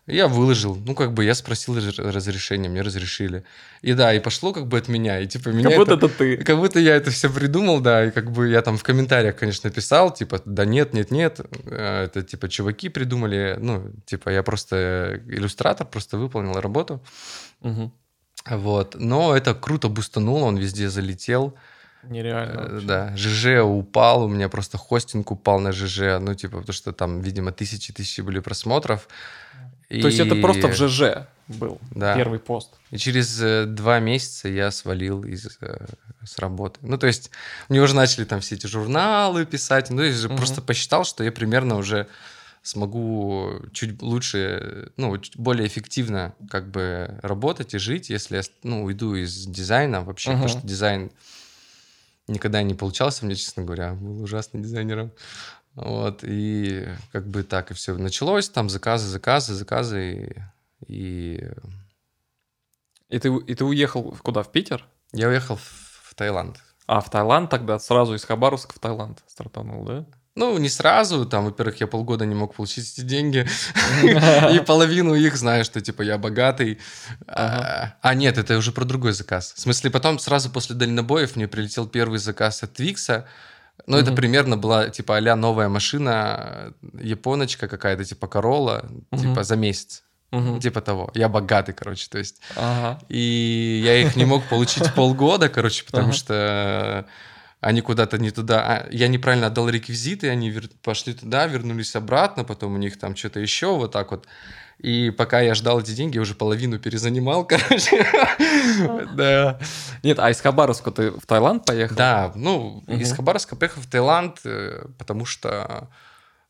Я выложил, ну как бы я спросил раз- разрешения, мне разрешили. И да, и пошло как бы от меня, и типа меня Как будто это- это ты. как будто я это все придумал, да, и как бы я там в комментариях, конечно, писал, типа, да нет, нет, нет, э, это типа чуваки придумали, ну, типа я просто иллюстратор, просто выполнил работу, Мгм. вот. Но это круто бустануло, он везде залетел, Нереально. Э, вообще. да, ЖЖ упал, у меня просто хостинг упал на ЖЖ, ну, типа, потому что там, видимо, тысячи-тысячи были просмотров. То есть это И- просто в ЖЖ был Да. первый пост. И через э, два месяца я свалил из, э, с работы. Ну, то есть, мне уже начали там все эти журналы писать. Ну, я же Мгм. просто посчитал, что я примерно уже смогу чуть лучше, ну, чуть более эффективно как бы работать и жить, если я, ну, уйду из дизайна вообще, потому Мгм. что дизайн никогда не получался мне, честно говоря, был ужасным дизайнером. Вот, и как бы так и все началось, там заказы, заказы, заказы, и, и И ты, и ты уехал куда? В Питер? я уехал в, в Таиланд. А, в Таиланд тогда? Сразу из Хабаровска в Таиланд стартанул, да? Ну, не сразу, там, во-первых, я полгода не мог получить эти деньги, и половину их знаю, что, типа, я богатый. А а, нет, это уже про другой заказ. В смысле, потом сразу после дальнобоев мне прилетел первый заказ от Твикса, ну, это примерно была, типа, а новая машина, японочка какая-то, типа, Корола, типа, за месяц. Мгм. Типа того. Я богатый, короче, то есть. Ага. И я их не мог получить полгода, короче, потому Ага. что они куда-то не туда. А, Я неправильно отдал реквизиты, они вер- пошли туда, вернулись обратно, потом у них там что-то еще вот так вот. И пока я ждал эти деньги, я уже половину перезанимал, короче. Да. Нет, а из Хабаровска ты в Таиланд поехал? Да, ну, из. Хабаровска поехал в Таиланд, э, потому что,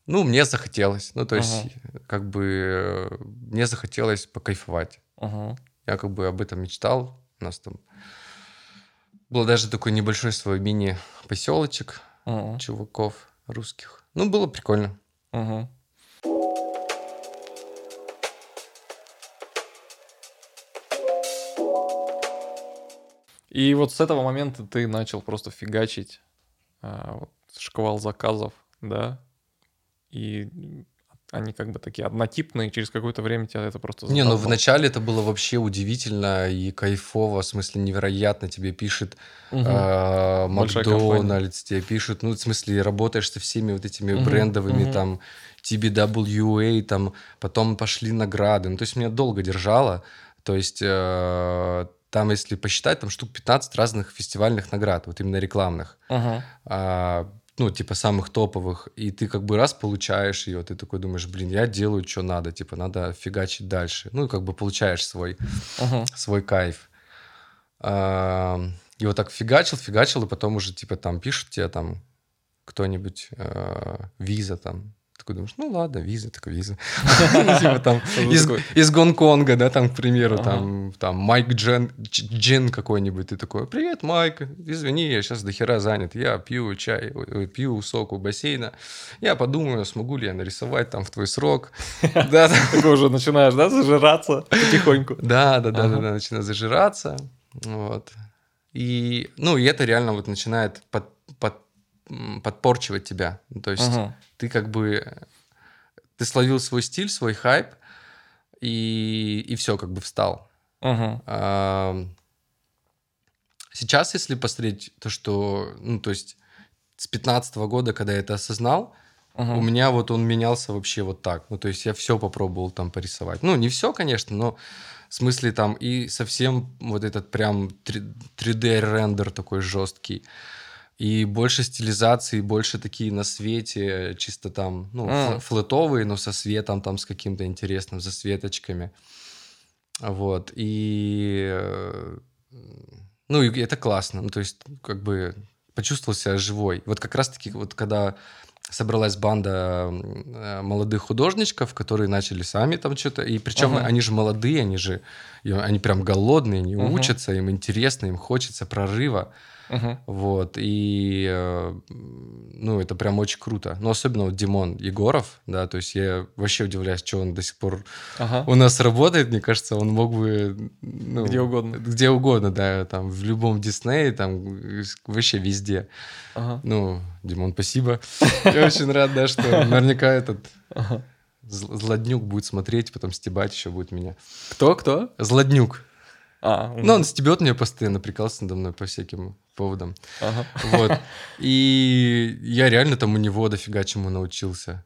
ну, мне захотелось. Ну, то есть, как бы, э, мне захотелось покайфовать. Ага. Я как бы об этом мечтал. У нас там был даже такой небольшой свой мини-поселочек Ага. чуваков русских. Ну, было прикольно. Ага. И вот с этого момента ты начал просто фигачить а, вот, шквал заказов, да? И они как бы такие однотипные, через какое-то время тебя это просто Не, ну вначале это было вообще удивительно и кайфово, в смысле невероятно. Тебе пишет а, Большая Макдональдс, тебе пишут, ну, в смысле, работаешь со всеми вот этими Мгм, брендовыми, мгм. там, TBWA, там, потом пошли награды. Ну, то есть меня долго держало. То есть э, там, если посчитать, там штук 15 разных фестивальных наград, вот именно рекламных. Ага. а, ну, типа, самых топовых, и ты как бы раз получаешь ее, ты такой думаешь, блин, я делаю, что надо, типа, надо фигачить дальше. Ну, и как бы получаешь свой, Ага. свой кайф. А, и вот так фигачил, фигачил, и потом уже, типа, там пишут тебе там кто-нибудь, виза там, такой думаешь, ну ладно, виза, так виза. Типа из, Гонконга, да, там, к примеру, там, Майк Джен, Джин какой-нибудь, ты такой, привет, Майк, извини, я сейчас до хера занят, я пью чай, пью сок у бассейна, я подумаю, смогу ли я нарисовать там в твой срок. Да, Такой уже начинаешь, да, зажираться потихоньку. да, да, да, да, начинает зажираться, вот. И, ну, и это реально вот начинает под, подпорчивать тебя. Ну, То есть Ага. ты как бы ты словил свой стиль, свой хайп, и, и все, как бы встал. Ага. Ам, Сейчас, если посмотреть то, что, ну, то есть с 15 года, когда я это осознал, Ага. у меня вот он менялся вообще вот так. Ну, то есть я все попробовал там порисовать. Ну, не все, конечно, но в смысле там и совсем вот этот прям 3D-рендер такой жесткий. И больше стилизации, больше такие на свете, чисто там, ну, М. фл- флетовые, но со светом там, с каким-то интересным засветочками. Вот. И... э, Ну, и это классно. Ну, то есть, как бы почувствовал себя живой. Вот как раз-таки, вот когда собралась банда молодых художничков, которые начали сами там что-то. И причем Ага. они же молодые, они же они прям голодные, они Мгм. учатся, им интересно, им хочется прорыва. Мгм. Вот, и, э, ну, это прям очень круто. Ну, особенно вот Димон Егоров, да, то есть я вообще удивляюсь, что он до сих пор Ага. у нас работает, мне кажется, он мог бы... ну, Где угодно. Где угодно, да, там, в любом Диснее, там, вообще везде. Ага. Ну, Димон, спасибо. Я очень рад, да, что наверняка этот злоднюк будет смотреть, потом стебать еще будет меня. Кто, кто? Злоднюк. А, Ну, он стебет меня постоянно, прикался надо мной по всяким поводам. Ага. Вот. И я реально там у него дофига чему научился.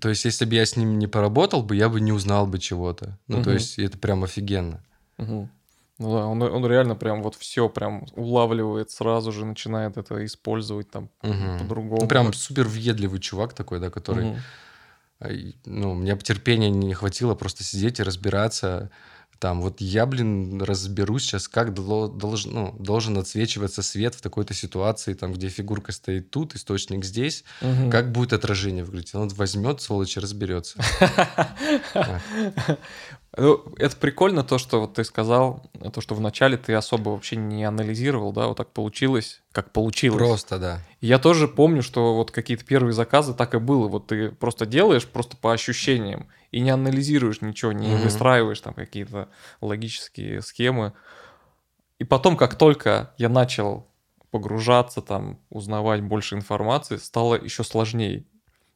То есть, если бы я с ним не поработал бы, я бы не узнал бы чего-то. Ну, то Мгм. есть, это прям офигенно. Мгм. Ну да, он, он реально прям вот все прям улавливает сразу же, начинает это использовать там Мгм. по-другому. Ну, прям супер въедливый чувак такой, да, который... И, Ну, мне бы терпения не хватило просто сидеть и разбираться. Там, вот я, блин, разберусь сейчас, как должен, ну, должен отсвечиваться свет в такой-то ситуации, там, где фигурка стоит тут, источник здесь. Мгм. Как будет отражение выглядеть? Он возьмет, сволочь, и разберется. Ну, это прикольно то, что вот ты сказал, то, что вначале ты особо вообще не анализировал, да, вот так получилось, как получилось. Просто, да. Я тоже помню, что вот какие-то первые заказы так и было. Вот ты просто делаешь просто по ощущениям и не анализируешь ничего, не Мгм. выстраиваешь там какие-то логические схемы. И потом, как только я начал погружаться, там, узнавать больше информации, стало еще сложнее.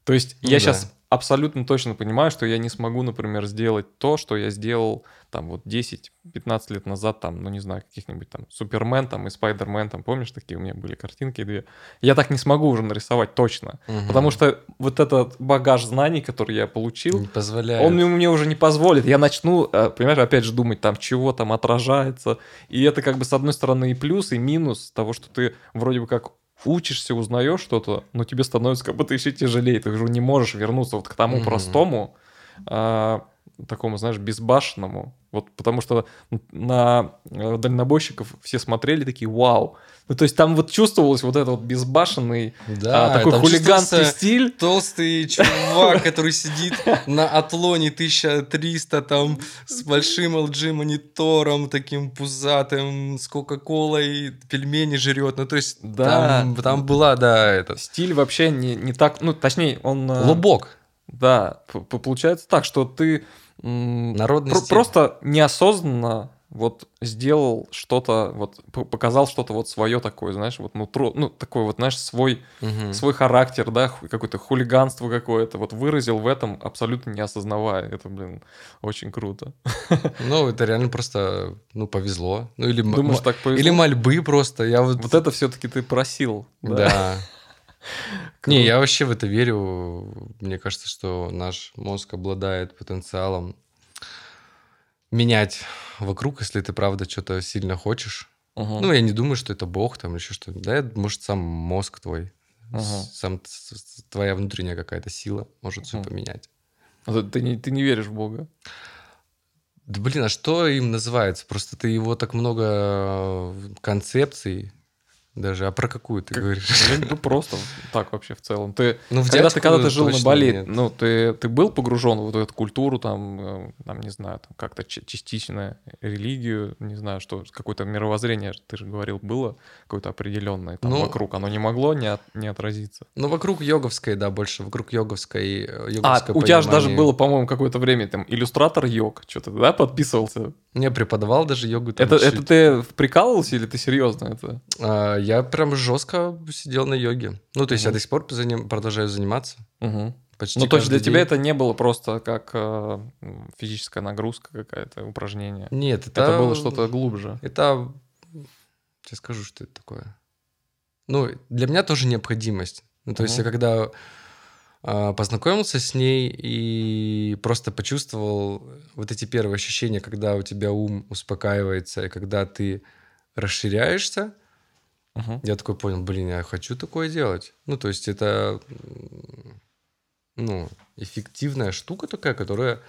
То есть Ну я да. сейчас абсолютно точно понимаю, что я не смогу, например, сделать то, что я сделал там вот 10-15 лет назад, там, ну не знаю, каких-нибудь там Супермен там и Спайдермен, там, помнишь, такие у меня были картинки две. Я так не смогу уже нарисовать точно, Мгм. потому что вот этот багаж знаний, который я получил, Не позволяет. он мне, мне уже не позволит. Я начну, э, понимаешь, опять же думать, там, чего там отражается. И это как бы с одной стороны и плюс, и минус того, что ты вроде бы как учишься, узнаешь что-то, но тебе становится как будто еще тяжелее. Ты уже не можешь вернуться вот к тому Мгм. простому, а, такому, знаешь, безбашенному. Вот потому что на э, дальнобойщиков все смотрели такие, вау. Ну, то есть там вот чувствовалось вот этот вот безбашенный Да, а, такой хулиганский стиль. Толстый чувак, который сидит на атлоне 1300 там с большим LG-монитором, таким пузатым, с Кока-Колой, пельмени жрет. Ну, то есть Да. там, там была, да, этот... Стиль вообще не, не так, ну, точнее, он... э, Лубок. Да, получается так, что ты про- стиль. просто неосознанно вот сделал что-то, вот показал что-то вот свое такое, знаешь, вот нутро, ну, такой вот, знаешь, свой, Мгм. свой характер, да, какое-то хулиганство какое-то, вот выразил в этом, абсолютно не осознавая. Это, блин, очень круто. Ну, это реально просто, ну, повезло. Ну, или, Думаешь, так повезло? или мольбы просто. Я вот... Вот это все-таки ты просил. Да. Да. Не, я вообще в это верю. Мне кажется, что наш мозг обладает потенциалом менять вокруг, если ты правда что-то сильно хочешь. Мгм. Ну, я не думаю, что это Бог там еще что-то. Да, это, может, сам мозг твой, с- сам твоя внутренняя какая-то сила может все Мгм. поменять. А Ты не, ты не веришь в Бога. Да блин, а что им называется? Просто ты его так много э, концепций даже. А про какую ты Как- говоришь? Ну, ну, просто так вообще в целом. Ты, Ну, в когда ты, когда ты жил на Бали, нет. ну, ты, ты был погружен в эту культуру, там, э, там не знаю, там как-то частично религию, не знаю, что, какое-то мировоззрение, ты же говорил, было какое-то определенное там Ну, вокруг. Оно не могло не, от- не отразиться. Ну, вокруг йоговской, да, больше. Вокруг йоговской, э, А, йоговское у тебя же даже было, по-моему, какое-то время там иллюстратор йог, что-то, да, подписывался? Я преподавал даже йогу. там Это, чуть-чуть. это ты прикалывался или ты серьезно это? А, я прям жестко сидел на йоге. Ну, то есть я Мгм. до сих пор заним- продолжаю заниматься. Угу. Почти Ну, то есть для каждый тебя день. это не было просто как э, физическая нагрузка какая-то, упражнение. Нет, это... Это было что-то глубже. Это... Сейчас скажу, что это такое. Ну, для меня тоже необходимость. Ну, то есть я когда а, познакомился с ней и просто почувствовал вот эти первые ощущения, когда у тебя ум успокаивается, и когда ты расширяешься, Мгм. я такой понял, блин, я хочу такое делать. Ну, то есть это, ну, эффективная штука такая, которая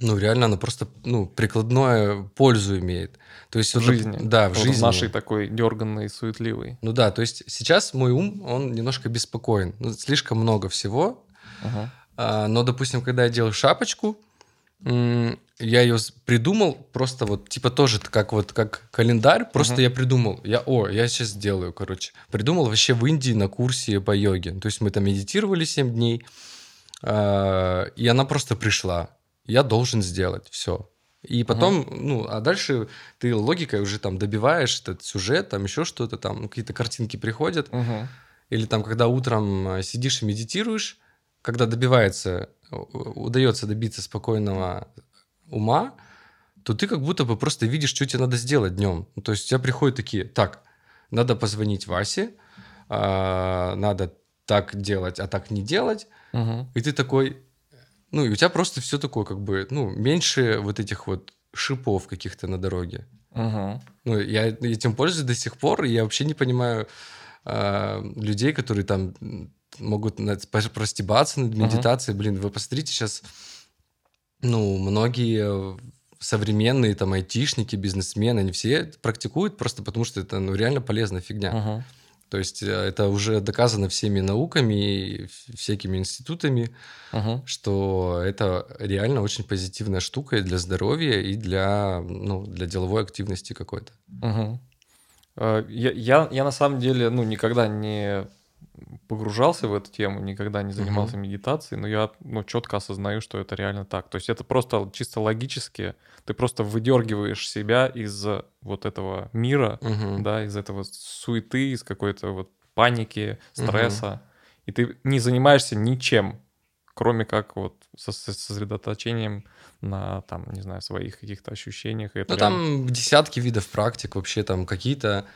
ну, реально она просто, ну, прикладное пользу имеет. То есть В вот, жизни. Да, в Вот жизни. нашей такой дерганной, суетливой. Ну да, то есть сейчас мой ум, он немножко беспокоен. Ну, слишком много всего. Ага. А, но, допустим, когда я делал шапочку, я ее придумал просто вот, типа тоже как вот, как календарь, просто Мгм. я придумал. Я, о, я сейчас сделаю, короче. Придумал вообще в Индии на курсе по йоге. То есть мы там медитировали 7 дней, а, и она просто пришла. Я должен сделать все. И потом, ну, а дальше ты логикой уже там добиваешь этот сюжет, там еще что-то, там какие-то картинки приходят. Мгм. Или там, когда утром э, сидишь и медитируешь, когда добивается, удается добиться спокойного ума, то ты как будто бы просто видишь, что тебе надо сделать днем. Ну, то есть у тебя приходят такие, так, надо позвонить Васе, а, надо так делать, а так не делать. Мгм. И ты такой, ну, и у тебя просто все такое, как бы, ну, меньше вот этих вот шипов каких-то на дороге. Мгм. Ну, я этим пользуюсь до сих пор, и я вообще не понимаю а, людей, которые там могут над- простебаться над медитацией. Блин, вы посмотрите сейчас, ну, многие современные там айтишники, бизнесмены, они все практикуют просто потому, что это, ну, реально полезная фигня. Мгм. То есть э, это уже доказано всеми науками и всякими институтами, Мгм. что это реально очень позитивная штука и для здоровья, и для, ну, для деловой активности какой-то. Э, Я, я, я на самом деле, ну, никогда не погружался в эту тему, никогда не занимался медитацией, но я, ну, четко осознаю, что это реально так. То есть это просто чисто логически, ты просто выдергиваешь себя из вот этого мира, Мгм. да, из этого суеты, из какой-то вот паники, стресса, и ты не занимаешься ничем, кроме как вот со- со- сосредоточением на, там, не знаю, своих каких-то ощущениях. Ну, реально- там десятки видов практик вообще, там какие-то,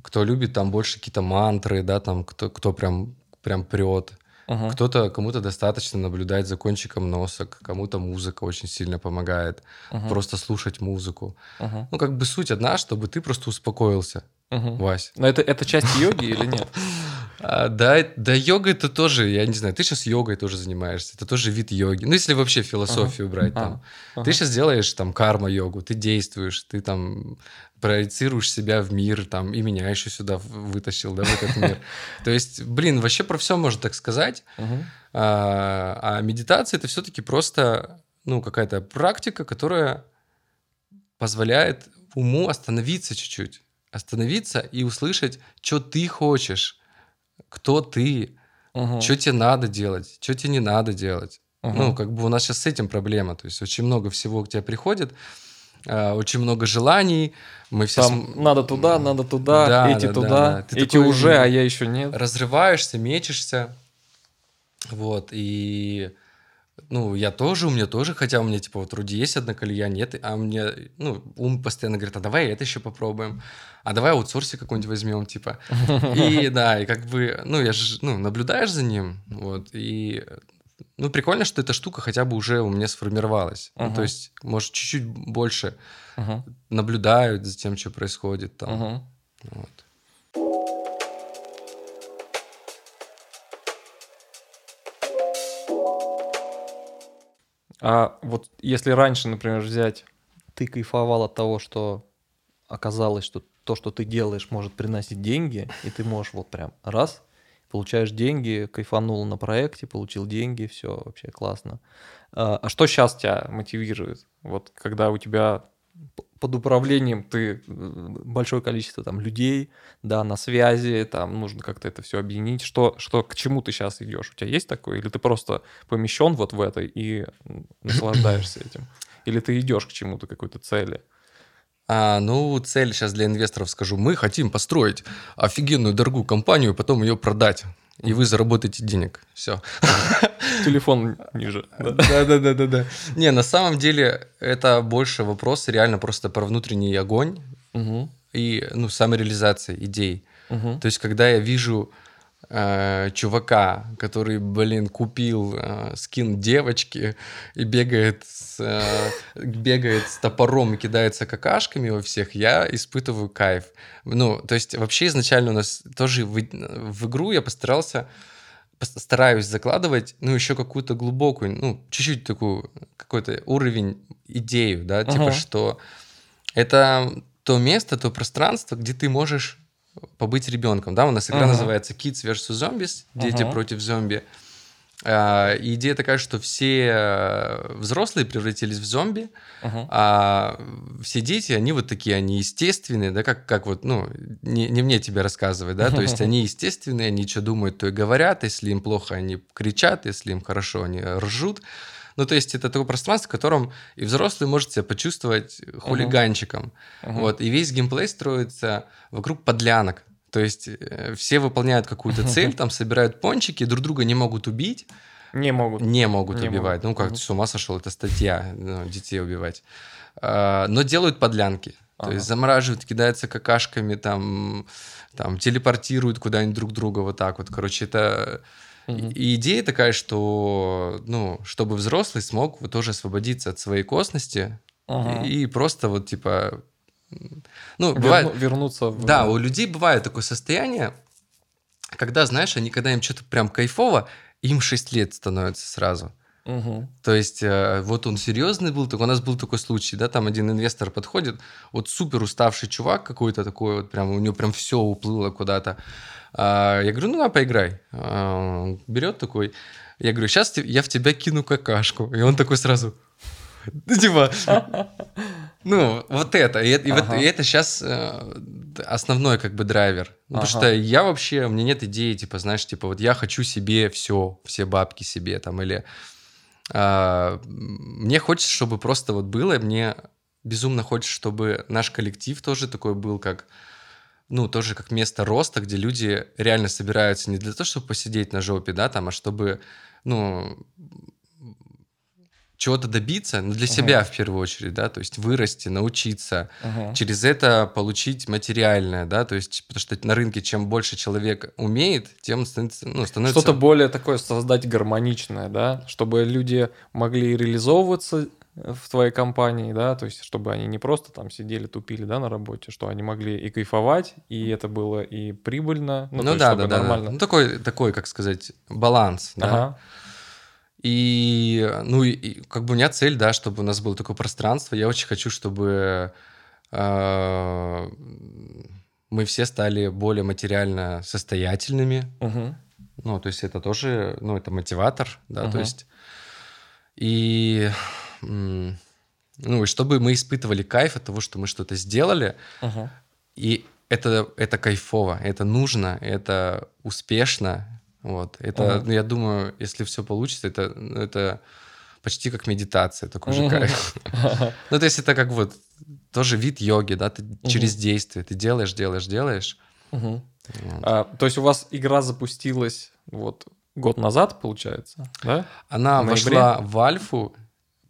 кто любит там больше какие-то мантры, да, там кто, кто прям, прям прет. Мгм. Кто-то, кому-то достаточно наблюдать за кончиком носа, кому-то музыка очень сильно помогает. Мгм. Просто слушать музыку. Мгм. Ну, как бы суть одна, чтобы ты просто успокоился, Мгм. Вась. Но это, это часть йоги или нет? А, да, да, йога это тоже, я не знаю, ты сейчас йогой тоже занимаешься, это тоже вид йоги. Ну, если вообще философию брать А, там. ага. Ты сейчас делаешь там карма-йогу, ты действуешь, ты там проецируешь себя в мир, там, и меня еще сюда вытащил, да, в этот мир. То есть, блин, вообще про все можно так сказать. А, а медитация это все-таки просто, ну, какая-то практика, которая позволяет уму остановиться чуть-чуть. Остановиться и услышать, что ты хочешь, кто ты, Мгм. что тебе надо делать, что тебе не надо делать. Мгм. Ну, как бы у нас сейчас с этим проблема. То есть очень много всего к тебе приходит, а, очень много желаний. Мы все Там см- надо туда, надо туда, Да, эти да, туда, да, да. Ты эти такой, уже, а я еще нет. разрываешься, мечешься. Вот, и ну, я тоже, у меня тоже, хотя у меня, типа, вот вроде есть одна колея, нет, а мне, ну, ум постоянно говорит, а давай это еще попробуем, а давай аутсорсе какой-нибудь возьмем, типа. И да, и как бы, ну, я же, ну, наблюдаешь за ним, вот, и, ну, прикольно, что эта штука хотя бы уже у меня сформировалась. Ну, Мгм. то есть, может, чуть-чуть больше Мгм. наблюдают за тем, что происходит там. Мгм. Вот. А вот если раньше, например, взять, ты кайфовал от того, что оказалось, что то, что ты делаешь, может приносить деньги, и ты можешь вот прям раз, получаешь деньги, кайфанул на проекте, получил деньги, все вообще классно. А а что сейчас тебя мотивирует? Вот когда у тебя под управлением ты э, большое количество там людей, да, на связи, там нужно как-то это все объединить. Что, что к чему ты сейчас идешь? У тебя есть такое? Или ты просто помещен вот в это и наслаждаешься этим? Или ты идешь к чему-то, какой-то цели? А, ну, цель сейчас для инвесторов скажу. Мы хотим построить офигенную дорогую компанию, потом ее продать. И вы заработаете денег. Все. Телефон ниже. да? Да, да, да, да. Не, на самом деле это больше вопрос реально просто про внутренний огонь и ну, самореализация идей. То есть, когда я вижу э, чувака, который, блин, купил э, скин девочки и бегает с, э, бегает с топором и кидается какашками во всех, я испытываю кайф. Ну, то есть, вообще изначально у нас тоже в, в игру я постарался пос- стараюсь закладывать, ну, еще какую-то глубокую, ну, чуть-чуть такую, какой-то уровень, идею, да, типа, Ага. что это то место, то пространство, где ты можешь побыть ребенком, да, у нас игра Ага. называется Kids vs. Zombies, дети Ага. против зомби. А, идея такая, что все э, взрослые превратились в зомби, Мгм. а все дети, они вот такие, они естественные, да, как, как вот, ну, не, не мне тебе рассказывать, да, то есть они естественные, они что думают, то и говорят, если им плохо, они кричат, если им хорошо, они ржут. Ну, то есть это такое пространство, в котором и взрослый может себя почувствовать хулиганчиком. Мгм. Вот, и весь геймплей строится вокруг подлянок. То есть э, все выполняют какую-то цель, там собирают пончики, друг друга не могут убить, Не могут. не могут Не убивать. могут. Ну, как ты с ума сошел, это статья, ну, детей убивать. А, но делают подлянки. То Ага. есть замораживают, кидаются какашками, там, там телепортируют куда-нибудь друг друга вот так вот. Короче, это... И идея такая, что, ну, чтобы взрослый смог вот тоже освободиться от своей косности Ага. и, и просто вот типа... Ну, Верну- бывает... Вернуться в... Да, у людей бывает такое состояние, когда, знаешь, они, когда им что-то прям кайфово, им 6 лет становится сразу. Мгм. То есть, э, вот он серьезный был, так у нас был такой случай, да, там один инвестор подходит, вот супер уставший чувак какой-то такой, вот прям, у него прям все уплыло куда-то. А, я говорю, ну, на, поиграй. А, он берет такой, я говорю, сейчас я в тебя кину какашку. И он такой сразу, ну, типа, ну, вот это. И, это- и вот- Ага. и это сейчас основной как бы драйвер. Ну, Потому Ага. что я вообще, у меня нет идеи, типа, знаешь, типа, вот я хочу себе все, все бабки себе там, или м, мне хочется, чтобы просто вот было, мне безумно хочется, чтобы наш коллектив тоже такой был, как ну, тоже как место роста, где люди реально собираются не для того, чтобы посидеть на жопе, да, там, а чтобы, ну, чего-то добиться, ну, для Мгм. себя в первую очередь, да, то есть вырасти, научиться, Мгм. через это получить материальное, да, то есть, потому что на рынке чем больше человек умеет, тем становится, ну, становится... Что-то более такое создать гармоничное, да, чтобы люди могли реализовываться в твоей компании, да, то есть чтобы они не просто там сидели, тупили, да, на работе, что они могли и кайфовать, и это было и прибыльно, ну, Ну, то есть да, да, да, да. нормально. Ну, такой, такой, как сказать, баланс, да. Ага. И, ну, и, как бы у меня цель, да, чтобы у нас было такое пространство. Я очень хочу, чтобы э, мы все стали более материально состоятельными. Мгм. Ну, то есть это тоже, ну, это мотиватор, да, то Мгм. есть... И, ну, и чтобы мы испытывали кайф от того, что мы что-то сделали, Мгм. и это, это кайфово, это нужно, это успешно. Вот. Это, ну, я думаю, если все получится, это, ну, это почти как медитация, такой же кайф. Ну, то есть это как вот тоже вид йоги, да, ты через действие, ты делаешь, делаешь, делаешь. А, то есть у вас игра запустилась вот год назад, получается, да? Она вошла в альфу,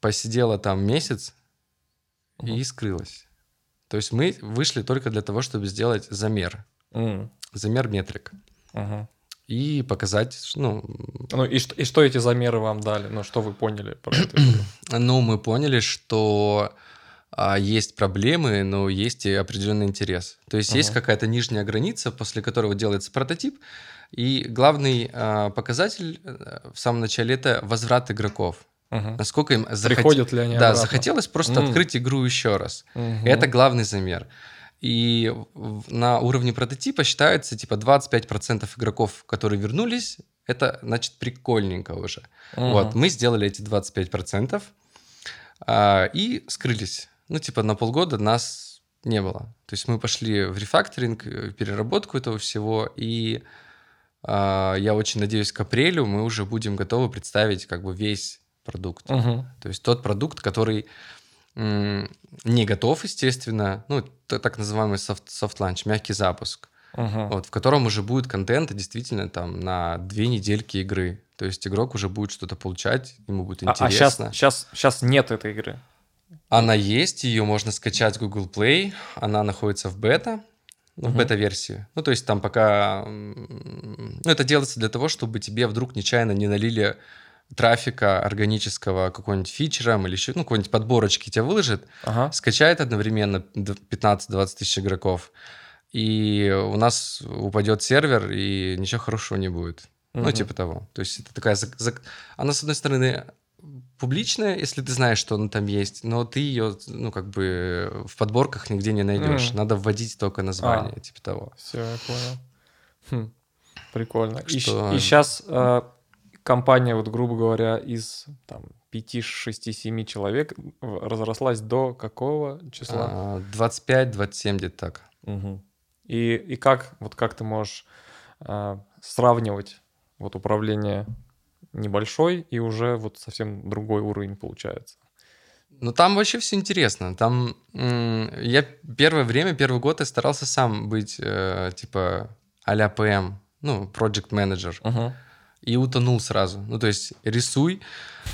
посидела там месяц и Мгм. скрылась. То есть мы вышли только для того, чтобы сделать замер, М. замер метрик. Мгм. И показать, ну, Ну и что, и что эти замеры вам дали? Ну, что вы поняли про игру? Ну, мы поняли, что а, есть проблемы, но есть и определенный интерес. То есть есть Ага. какая-то нижняя граница, после которого делается прототип, и главный а, показатель э, в самом начале это возврат игроков. Мгм. Насколько им захот- Приходят ли они Да, обратно? захотелось просто М. открыть игру еще раз. Мгм. Это главный замер. И на уровне прототипа считается, типа, 25% игроков, которые вернулись, это, значит, прикольненько уже. Мгм. Вот, мы сделали эти 25% а, и скрылись. Ну, типа, на полгода нас не было. То есть мы пошли в рефакторинг, э, в переработку этого всего, и а, я очень надеюсь, к апрелю мы уже будем готовы представить как бы весь продукт. Мгм. То есть тот продукт, который не готов, естественно, ну, так называемый софт, soft launch, мягкий запуск, Мгм. вот, в котором уже будет контент действительно там на две недельки игры. То есть игрок уже будет что-то получать, ему будет А, сейчас, интересно. сейчас, сейчас нет этой игры. Она есть, ее можно скачать в Google Play, она находится в бета, ну, в Мгм. бета-версии. Ну, то есть там пока... Ну, это делается для того, чтобы тебе вдруг нечаянно не налили трафика органического какого-нибудь фичером или еще, ну, какой-нибудь подборочки тебя выложит, Ага. скачает одновременно д- 15-20 тысяч игроков, и у нас упадет сервер, и ничего хорошего не будет. Ну, Мгм. типа того. То есть это такая... Она, с одной стороны, публичная, если ты знаешь, что она там есть, но ты ее, ну, как бы в подборках нигде не найдешь. Мгм. Надо вводить только название, типа того. Все, я понял. Хм, Прикольно. Так И, что- сейчас компания, вот грубо говоря, из там 5, 6, 7 человек разрослась до какого числа? А, 25-27 где-то так. Мгм. И, и как, вот как ты можешь а, сравнивать вот управление небольшой и уже вот совсем другой уровень получается? Ну, там вообще все интересно. Там я первое время, первый год я старался сам быть, э, типа, а-ля ПМ, ну, project менеджер Мгм. И утонул сразу. Ну, то есть рисуй,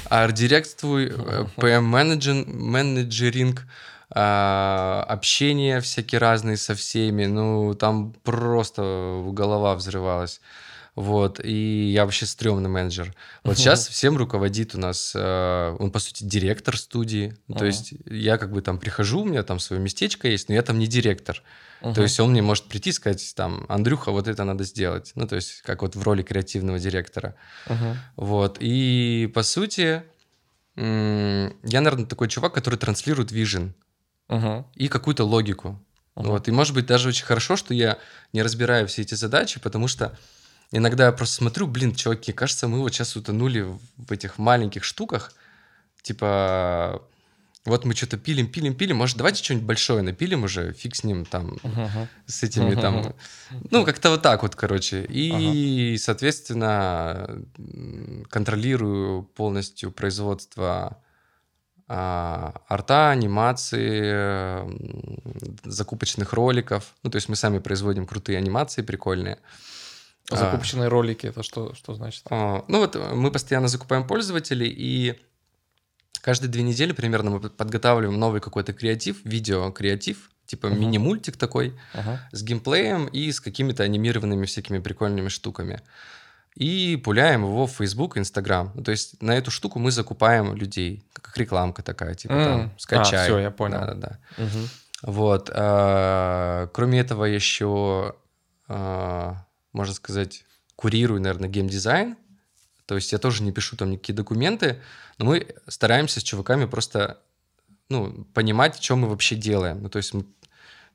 арт-директствуй, э, ПМ-менеджеринг, а, общение всякие разные со всеми. Ну, там просто голова взрывалась. Вот, и я вообще стрёмный менеджер. Вот сейчас всем руководит у нас, э, он, по сути, директор студии. То есть я как бы там прихожу, у меня там свое местечко есть, но я там не директор. То есть он мне может прийти и сказать, там, Андрюха, вот это надо сделать. Ну, то есть как вот в роли креативного директора. Вот. И по сути, я, наверное, такой чувак, который транслирует вижен и какую-то логику. Вот. И может быть даже очень хорошо, что я не разбираю все эти задачи, потому что иногда я просто смотрю, блин, чуваки, кажется, мы вот сейчас утонули в- этих маленьких штуках. Типа, вот мы что-то пилим, пилим, пилим. Может, давайте что-нибудь большое напилим уже, фиг с ним там, Мгм. с этими Мгм. там... Ну, как-то вот так вот, короче. И, соответственно, м, контролирую полностью производство а, арта, анимации, закупочных роликов. Ну, то есть мы сами производим крутые анимации прикольные. А, Закупочные ролики, это что, что значит? а, Ну вот э, мы постоянно закупаем пользователей, и каждые две недели примерно мы под- подготавливаем новый какой-то креатив, видео-креатив, типа Мгм. мини-мультик такой, Ага. с геймплеем и с какими-то анимированными всякими прикольными штуками. И пуляем его в Facebook Instagram. Ну, то есть на эту штуку мы закупаем людей, как рекламка такая, типа М. там, скачай. А, всё, я понял. Да-да-да. Мгм. Вот. а, Кроме этого еще, а, можно сказать, курирую, наверное, геймдизайн. То есть я тоже не пишу там никакие документы, но мы стараемся с чуваками просто ну, понимать, что мы вообще делаем. Ну, то есть,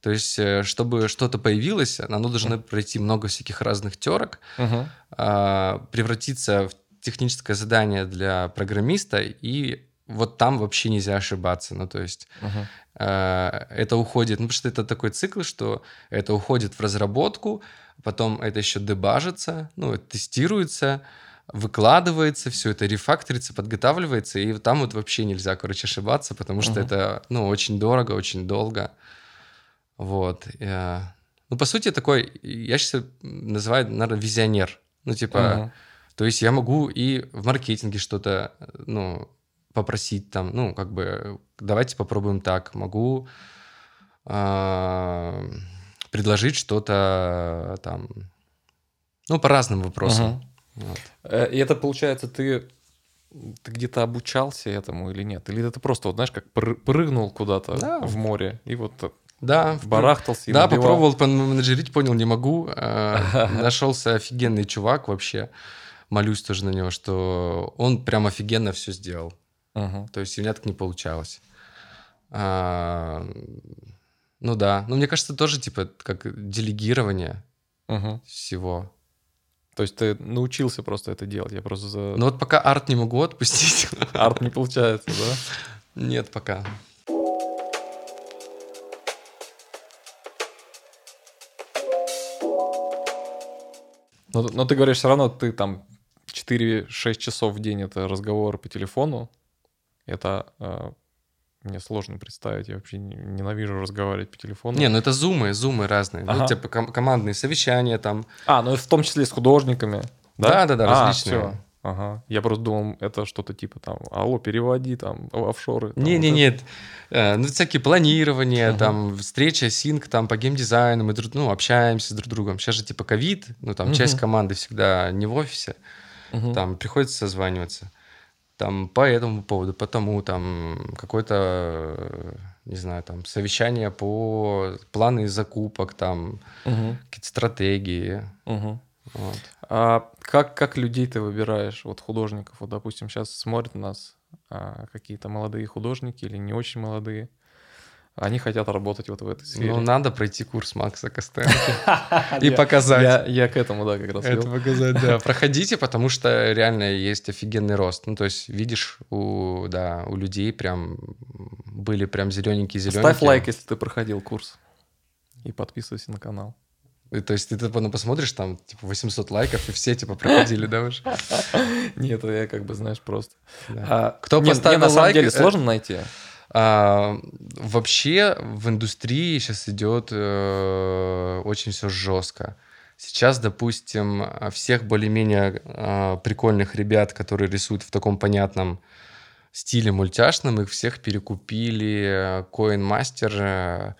то есть, э, чтобы что-то появилось, оно должно пройти много всяких разных терок, Мгм. а, превратиться в техническое задание для программиста, и вот там вообще нельзя ошибаться. Ну, то есть Мгм. э, это уходит, ну, потому что это такой цикл, что это уходит в разработку, потом это еще дебажится, ну, тестируется, выкладывается, все это рефакторится, подготавливается, и там вот вообще нельзя, короче, ошибаться, потому что Мгм. это, ну, очень дорого, очень долго. Вот. э, Ну, по сути, такой, я сейчас называю, наверное, визионер. Ну, типа, Мгм. то есть я могу и в маркетинге что-то, ну, попросить там, ну, как бы, давайте попробуем так. Могу а, предложить что-то там, ну, по разным вопросам. Мгм. Вот. Э, И это, получается, ты, ты где-то обучался этому или нет? Или это просто, вот знаешь, как пры- прыгнул куда-то Да. в море и вот Да, барахтался и да, набивал? попробовал поменеджерить, понял, не могу. А, Нашелся офигенный чувак вообще. Молюсь тоже на него, что он прям офигенно все сделал. То есть у меня так не получалось. А, ну да. Ну, мне кажется, тоже типа как делегирование Мгм. всего. То есть ты научился просто это делать? Я просто за... Но вот пока арт не могу отпустить. Арт не получается, да? Нет, пока. Но, но ты говоришь, все равно ты там 4-6 часов в день это разговор по телефону. Это э, мне сложно представить. Я вообще не- ненавижу разговаривать по телефону. Не, ну это зумы, зумы разные. Ага. Ну, типа ком- командные совещания там. А, ну в том числе с художниками. Да, Да-да-да, А, различные. всё. Ага. Я просто думал, это что-то типа там, алло, переводи там офшоры. там, Не, вот не, это. нет. Э, Ну, всякие планирования, Мгм. там, встреча, синк, там, по геймдизайну, мы друг, ну, общаемся друг с другом. Сейчас же, типа, ковид, ну, там, часть Мгм. команды всегда не в офисе, Мгм. там, приходится созваниваться. Там, по этому поводу, по тому, там, какое-то, не знаю, там, совещание по планы закупок, там, Мгм. какие-то стратегии. Мгм. Вот. А как, как людей ты выбираешь, вот художников? Вот, допустим, сейчас смотрят нас а, какие-то молодые художники или не очень молодые. Они хотят работать вот в этой сфере. Ну, надо пройти курс Макса Костенко и показать. Я, к этому, да, как раз Это показать, да. Проходите, потому что реально есть офигенный рост. Ну, то есть, видишь, у, людей прям были прям зелененькие-зелененькие. Ставь лайк, если ты проходил курс. И подписывайся на канал. И, то есть, ты типа, ну, посмотришь, там, типа, 800 лайков, и все, типа, проходили, да, уже? Нет, я как бы, знаешь, просто. А, Кто поставил мне на самом лайк, деле э, сложно найти. А, вообще в индустрии сейчас идет э, очень все жестко. Сейчас, допустим, всех более-менее э, прикольных ребят, которые рисуют в таком понятном стиле мультяшном, их всех перекупили Coin Master э,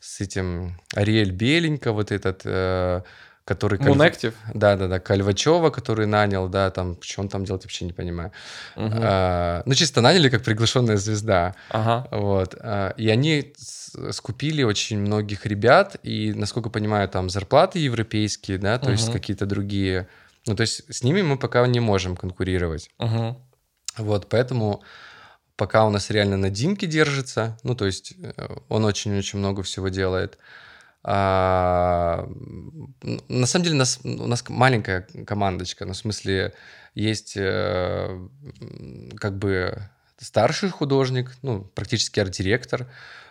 с этим Ариэль Беленько, вот этот, э, который... Кальв- Moonactive? Да-да-да, Кальвачева, который нанял, да, там, что он там делает, вообще не понимаю. Мгм. А, ну, чисто наняли как приглашенная звезда. Ага. Вот. а, И они скупили очень многих ребят, и, насколько понимаю, там зарплаты европейские, да, то есть Мгм. какие-то другие. Ну, то есть с ними мы пока не можем конкурировать. Мгм. Вот, поэтому пока у нас реально на Димке держится, ну, то есть э, он очень-очень много всего делает. А, на самом деле нас, у нас маленькая командочка, ну, в смысле, есть э, как бы старший художник, ну, практически арт-директор,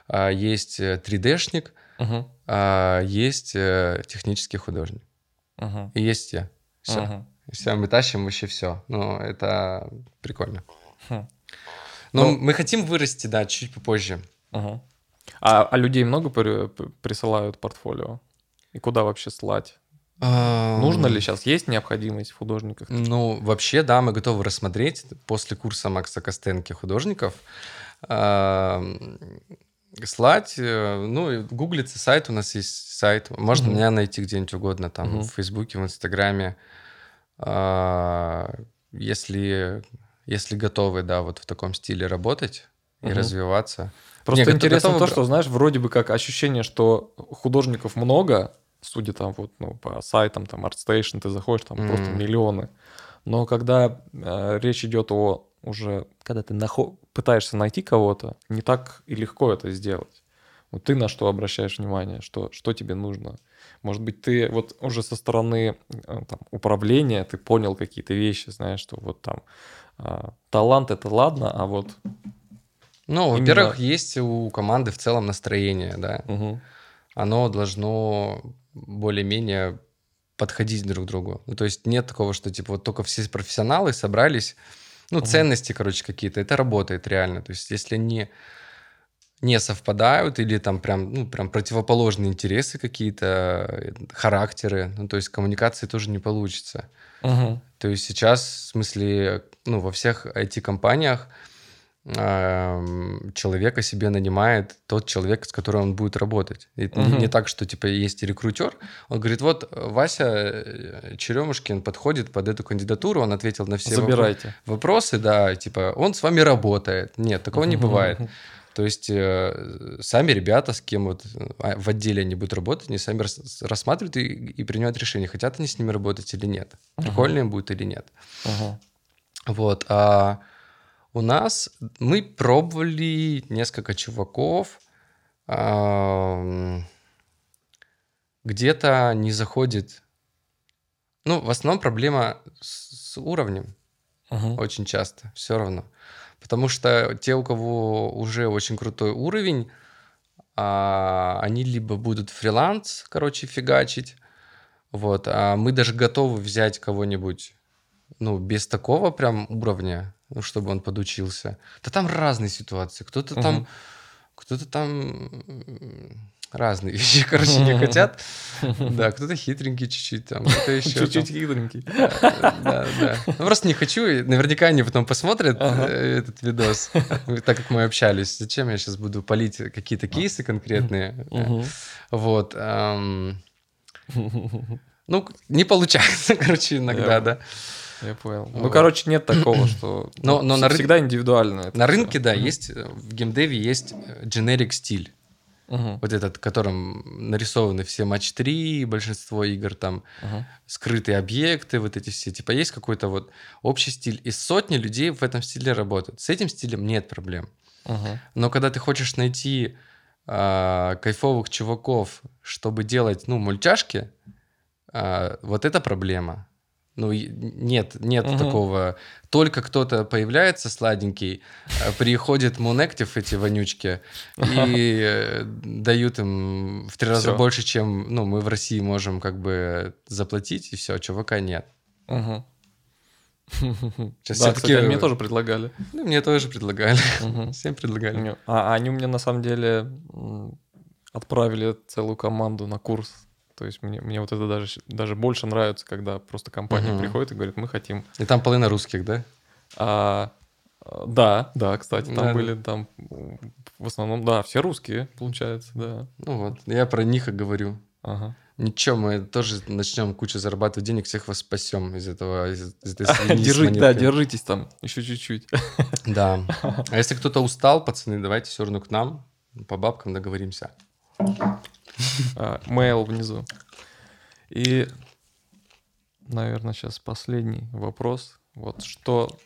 а, есть э, 3D-шник, Мгм. а, есть э, технический художник. Мгм. И есть я. Все. Мгм. Все, мы тащим вообще все. Ну, это прикольно. Хм. Но Ну- мы хотим вырасти, да, чуть попозже. Мгм. А, а людей много при- присылают портфолио? И куда вообще слать? Нужно ли сейчас? Есть необходимость в художниках? Ну, вообще, да, мы готовы рассмотреть после курса Макса Костенки художников. Слать, э, ну, гуглится сайт, у нас есть сайт. Можно Мгм. меня найти где-нибудь угодно, там, Мгм. в Фейсбуке, в Инстаграме. А, Если, если готовы, да, вот в таком стиле работать и развиваться. Просто Не, гото- интересно готовы то, что, знаешь, вроде бы как ощущение, что художников много, судя там вот ну, по сайтам, там ArtStation, ты заходишь, там просто Мгм. миллионы. Но когда э, речь идет о уже, когда ты нахо- пытаешься найти кого-то, не так и легко это сделать. Вот ты на что обращаешь внимание, что, что тебе нужно. Может быть, ты вот уже со стороны э, там, управления ты понял какие-то вещи, знаешь, что вот там а, талант это ладно, а вот Ну, Именно- во-первых, есть у команды в целом настроение, да. мгм, оно должно более-менее подходить друг к другу. Ну, то есть нет такого, что типа вот только все профессионалы собрались, ну, Мгм. ценности, короче, какие-то. Это работает реально. То есть если они не совпадают или там прям, ну, прям противоположные интересы какие-то, э, характеры, ну, то есть коммуникации тоже не получится. мгм. То есть сейчас, в смысле, ну, во всех IT-компаниях человека себе нанимает тот человек, с которым он будет работать. И это не, не так, что, типа, есть рекрутер, он говорит, вот, Вася э, Черемушкин подходит под эту кандидатуру, он ответил на все Забирайте. вопросы, да, типа, он с вами работает. Нет, такого не Мгм. бывает. То есть э, сами ребята, с кем вот э, в отделе они будут работать, они сами рас- рассматривают и, и принимают решение, хотят они с ними работать или нет, прикольно им будет или нет. Мгм. Вот. А у нас мы пробовали несколько чуваков. Где-то не заходит. Ну, в основном проблема с с уровнем Мгм. очень часто, все равно. Потому что те, у кого уже очень крутой уровень, а, они либо будут фриланс, короче, фигачить, вот, а мы даже готовы взять кого-нибудь, ну, без такого прям уровня, чтобы он подучился. Да там разные ситуации. Кто-то там, Мгм. кто-то там разные вещи, короче, не хотят. Да, кто-то хитренький чуть-чуть там, кто-то еще там. Чуть-чуть хитренький. Да, да. Ну, просто не хочу, и наверняка они потом посмотрят Ага. э, этот видос, так как мы общались. Зачем я сейчас буду палить какие-то кейсы конкретные? Вот. Ну, не получается, короче, иногда, да. Я понял. Ну, Вот. короче, нет такого, что... Но- но на Всегда индивидуально. На рынке, да, есть, э, в геймдеве есть generic стиль. Мгм. Вот этот, в котором нарисованы все матч 3, большинство игр, там Мгм. скрытые объекты, вот эти все. Типа есть какой-то вот общий стиль. И сотни людей в этом стиле работают. С этим стилем нет проблем. Мгм. Но когда ты хочешь найти а, кайфовых чуваков, чтобы делать, ну, мультяшки, а, вот это проблема. Ну, нет, нет Мгм. такого. Только кто-то появляется сладенький, а, приходит Монектив, эти вонючки, и э, дают им в три раза больше, чем ну, мы в России можем как бы заплатить, и все, чувака нет. Сейчас Да, все кстати, таки мне тоже предлагали. Ну, мне тоже предлагали. Мгм. Всем предлагали. А они мне на самом деле отправили целую команду на курс. То есть мне, мне вот это даже, даже больше нравится, когда просто компания Мгм. приходит и говорит, мы хотим. И там половина русских, да? А, да, да, кстати, там Да, да. были там м, в основном, да, все русские, получается, да. Ну вот, я про них и говорю. Ага. Ничего, мы тоже начнем кучу зарабатывать денег, всех вас спасем из этого, из, из этой свиньи с Держи- да, держитесь там еще чуть-чуть. Да. А если кто-то устал, пацаны, давайте все равно к нам, по бабкам договоримся. А, Mail внизу. И, наверное, сейчас последний вопрос. Вот что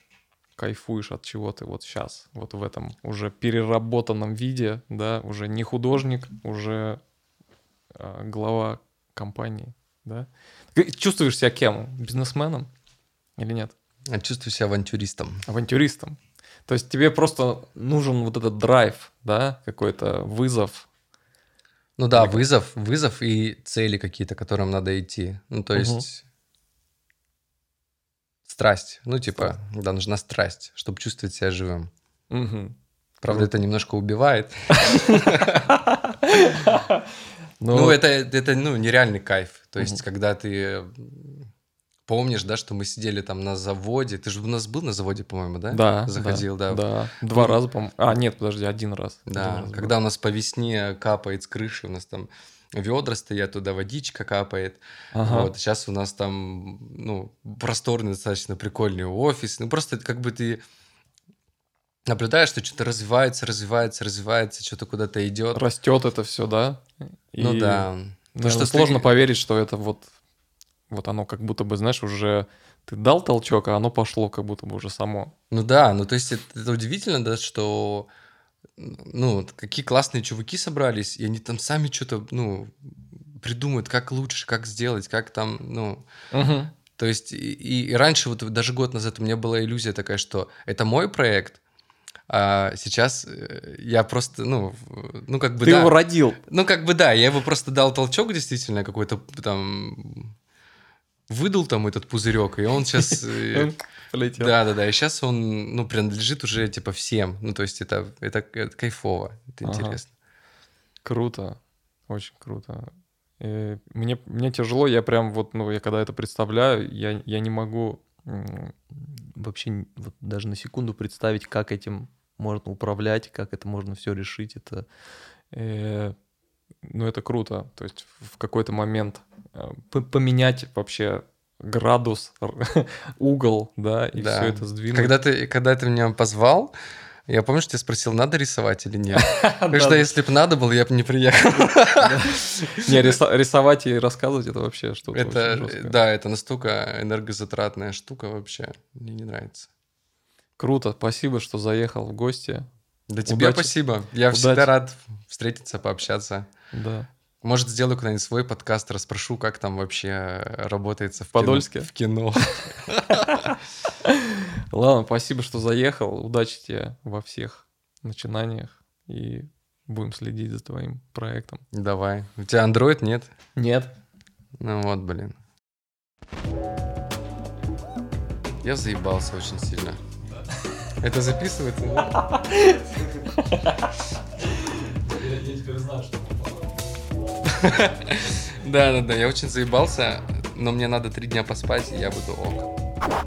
кайфуешь от чего ты вот сейчас, вот в этом уже переработанном виде, да, уже не художник, уже а, глава компании, да? Чувствуешь себя кем? Бизнесменом или нет? Я чувствую себя авантюристом. Авантюристом. То есть тебе просто нужен вот этот драйв, да, какой-то вызов. Ну да, вызов, вызов и цели какие-то, к которым надо идти. Ну то есть страсть. Ну типа, да, нужна страсть, чтобы чувствовать себя живым. Мгм. Правда, это немножко убивает. Ну, Ну, это, это ну, нереальный кайф. То есть, когда ты помнишь, да, что мы сидели там на заводе. Ты же у нас был на заводе, по-моему, да? Да. Заходил, да. Да. Два Ну, раза, по-моему. А, нет, подожди, один раз. Да, Один раз когда был. у нас по весне капает с крыши, у нас там ведра стоят, туда водичка капает. Ага. Вот, сейчас у нас там, ну, просторный достаточно прикольный офис. Ну, просто как бы ты наблюдаешь, что что-то развивается, развивается, развивается, что-то куда-то идет. Растет это все, да? Ну И, да. наверное, что сложно ты- поверить, что это вот, вот оно как будто бы, знаешь, уже ты дал толчок, а оно пошло как будто бы уже само. Ну да, ну то есть это, это удивительно, да, что ну вот какие классные чуваки собрались, и они там сами что-то, ну, придумают, как лучше, как сделать, как там, ну, то есть и, и- раньше, вот даже год назад у меня была иллюзия такая, что это мой проект, а сейчас э, я просто, ну, ну как бы Ты да, его родил. ну как бы да, я его просто дал толчок действительно какой-то там, выдал там этот пузырек, и он сейчас... Он полетел. Да, да, да. И сейчас он, ну, принадлежит уже типа всем. Ну, то есть это, это, это кайфово, это Ага. интересно. Круто. Очень круто. Э, Мне, мне тяжело, я прям вот, ну, я когда это представляю, я, я не могу вообще вот даже на секунду представить, как этим можно управлять, как это можно все решить. Это, э, ну, это круто. То есть в какой-то момент э, поменять вообще градус, угол, да, и Да. все это сдвинуть. Когда ты, когда ты меня позвал, я помню, что я спросил, надо рисовать или нет. Потому что если бы надо было, я бы не приехал. Не, рисовать и рассказывать это вообще что-то Это, жесткое. да, это настолько энергозатратная штука вообще. Мне не нравится. Круто, спасибо, что заехал в гости. Да тебе спасибо. Я всегда рад встретиться, пообщаться. Да. Может, сделаю когда-нибудь свой подкаст, расспрошу, как там вообще работается в, Подольске? кино. В кино. Ладно, спасибо, что заехал. Удачи тебе во всех начинаниях. И будем следить за твоим проектом. Давай. У тебя Android нет? Нет. Ну вот, блин. Я заебался очень сильно. Это записывается? да? Я теперь знаю, что Да, да, да. Я очень заебался, но мне надо три дня поспать, и я буду ок.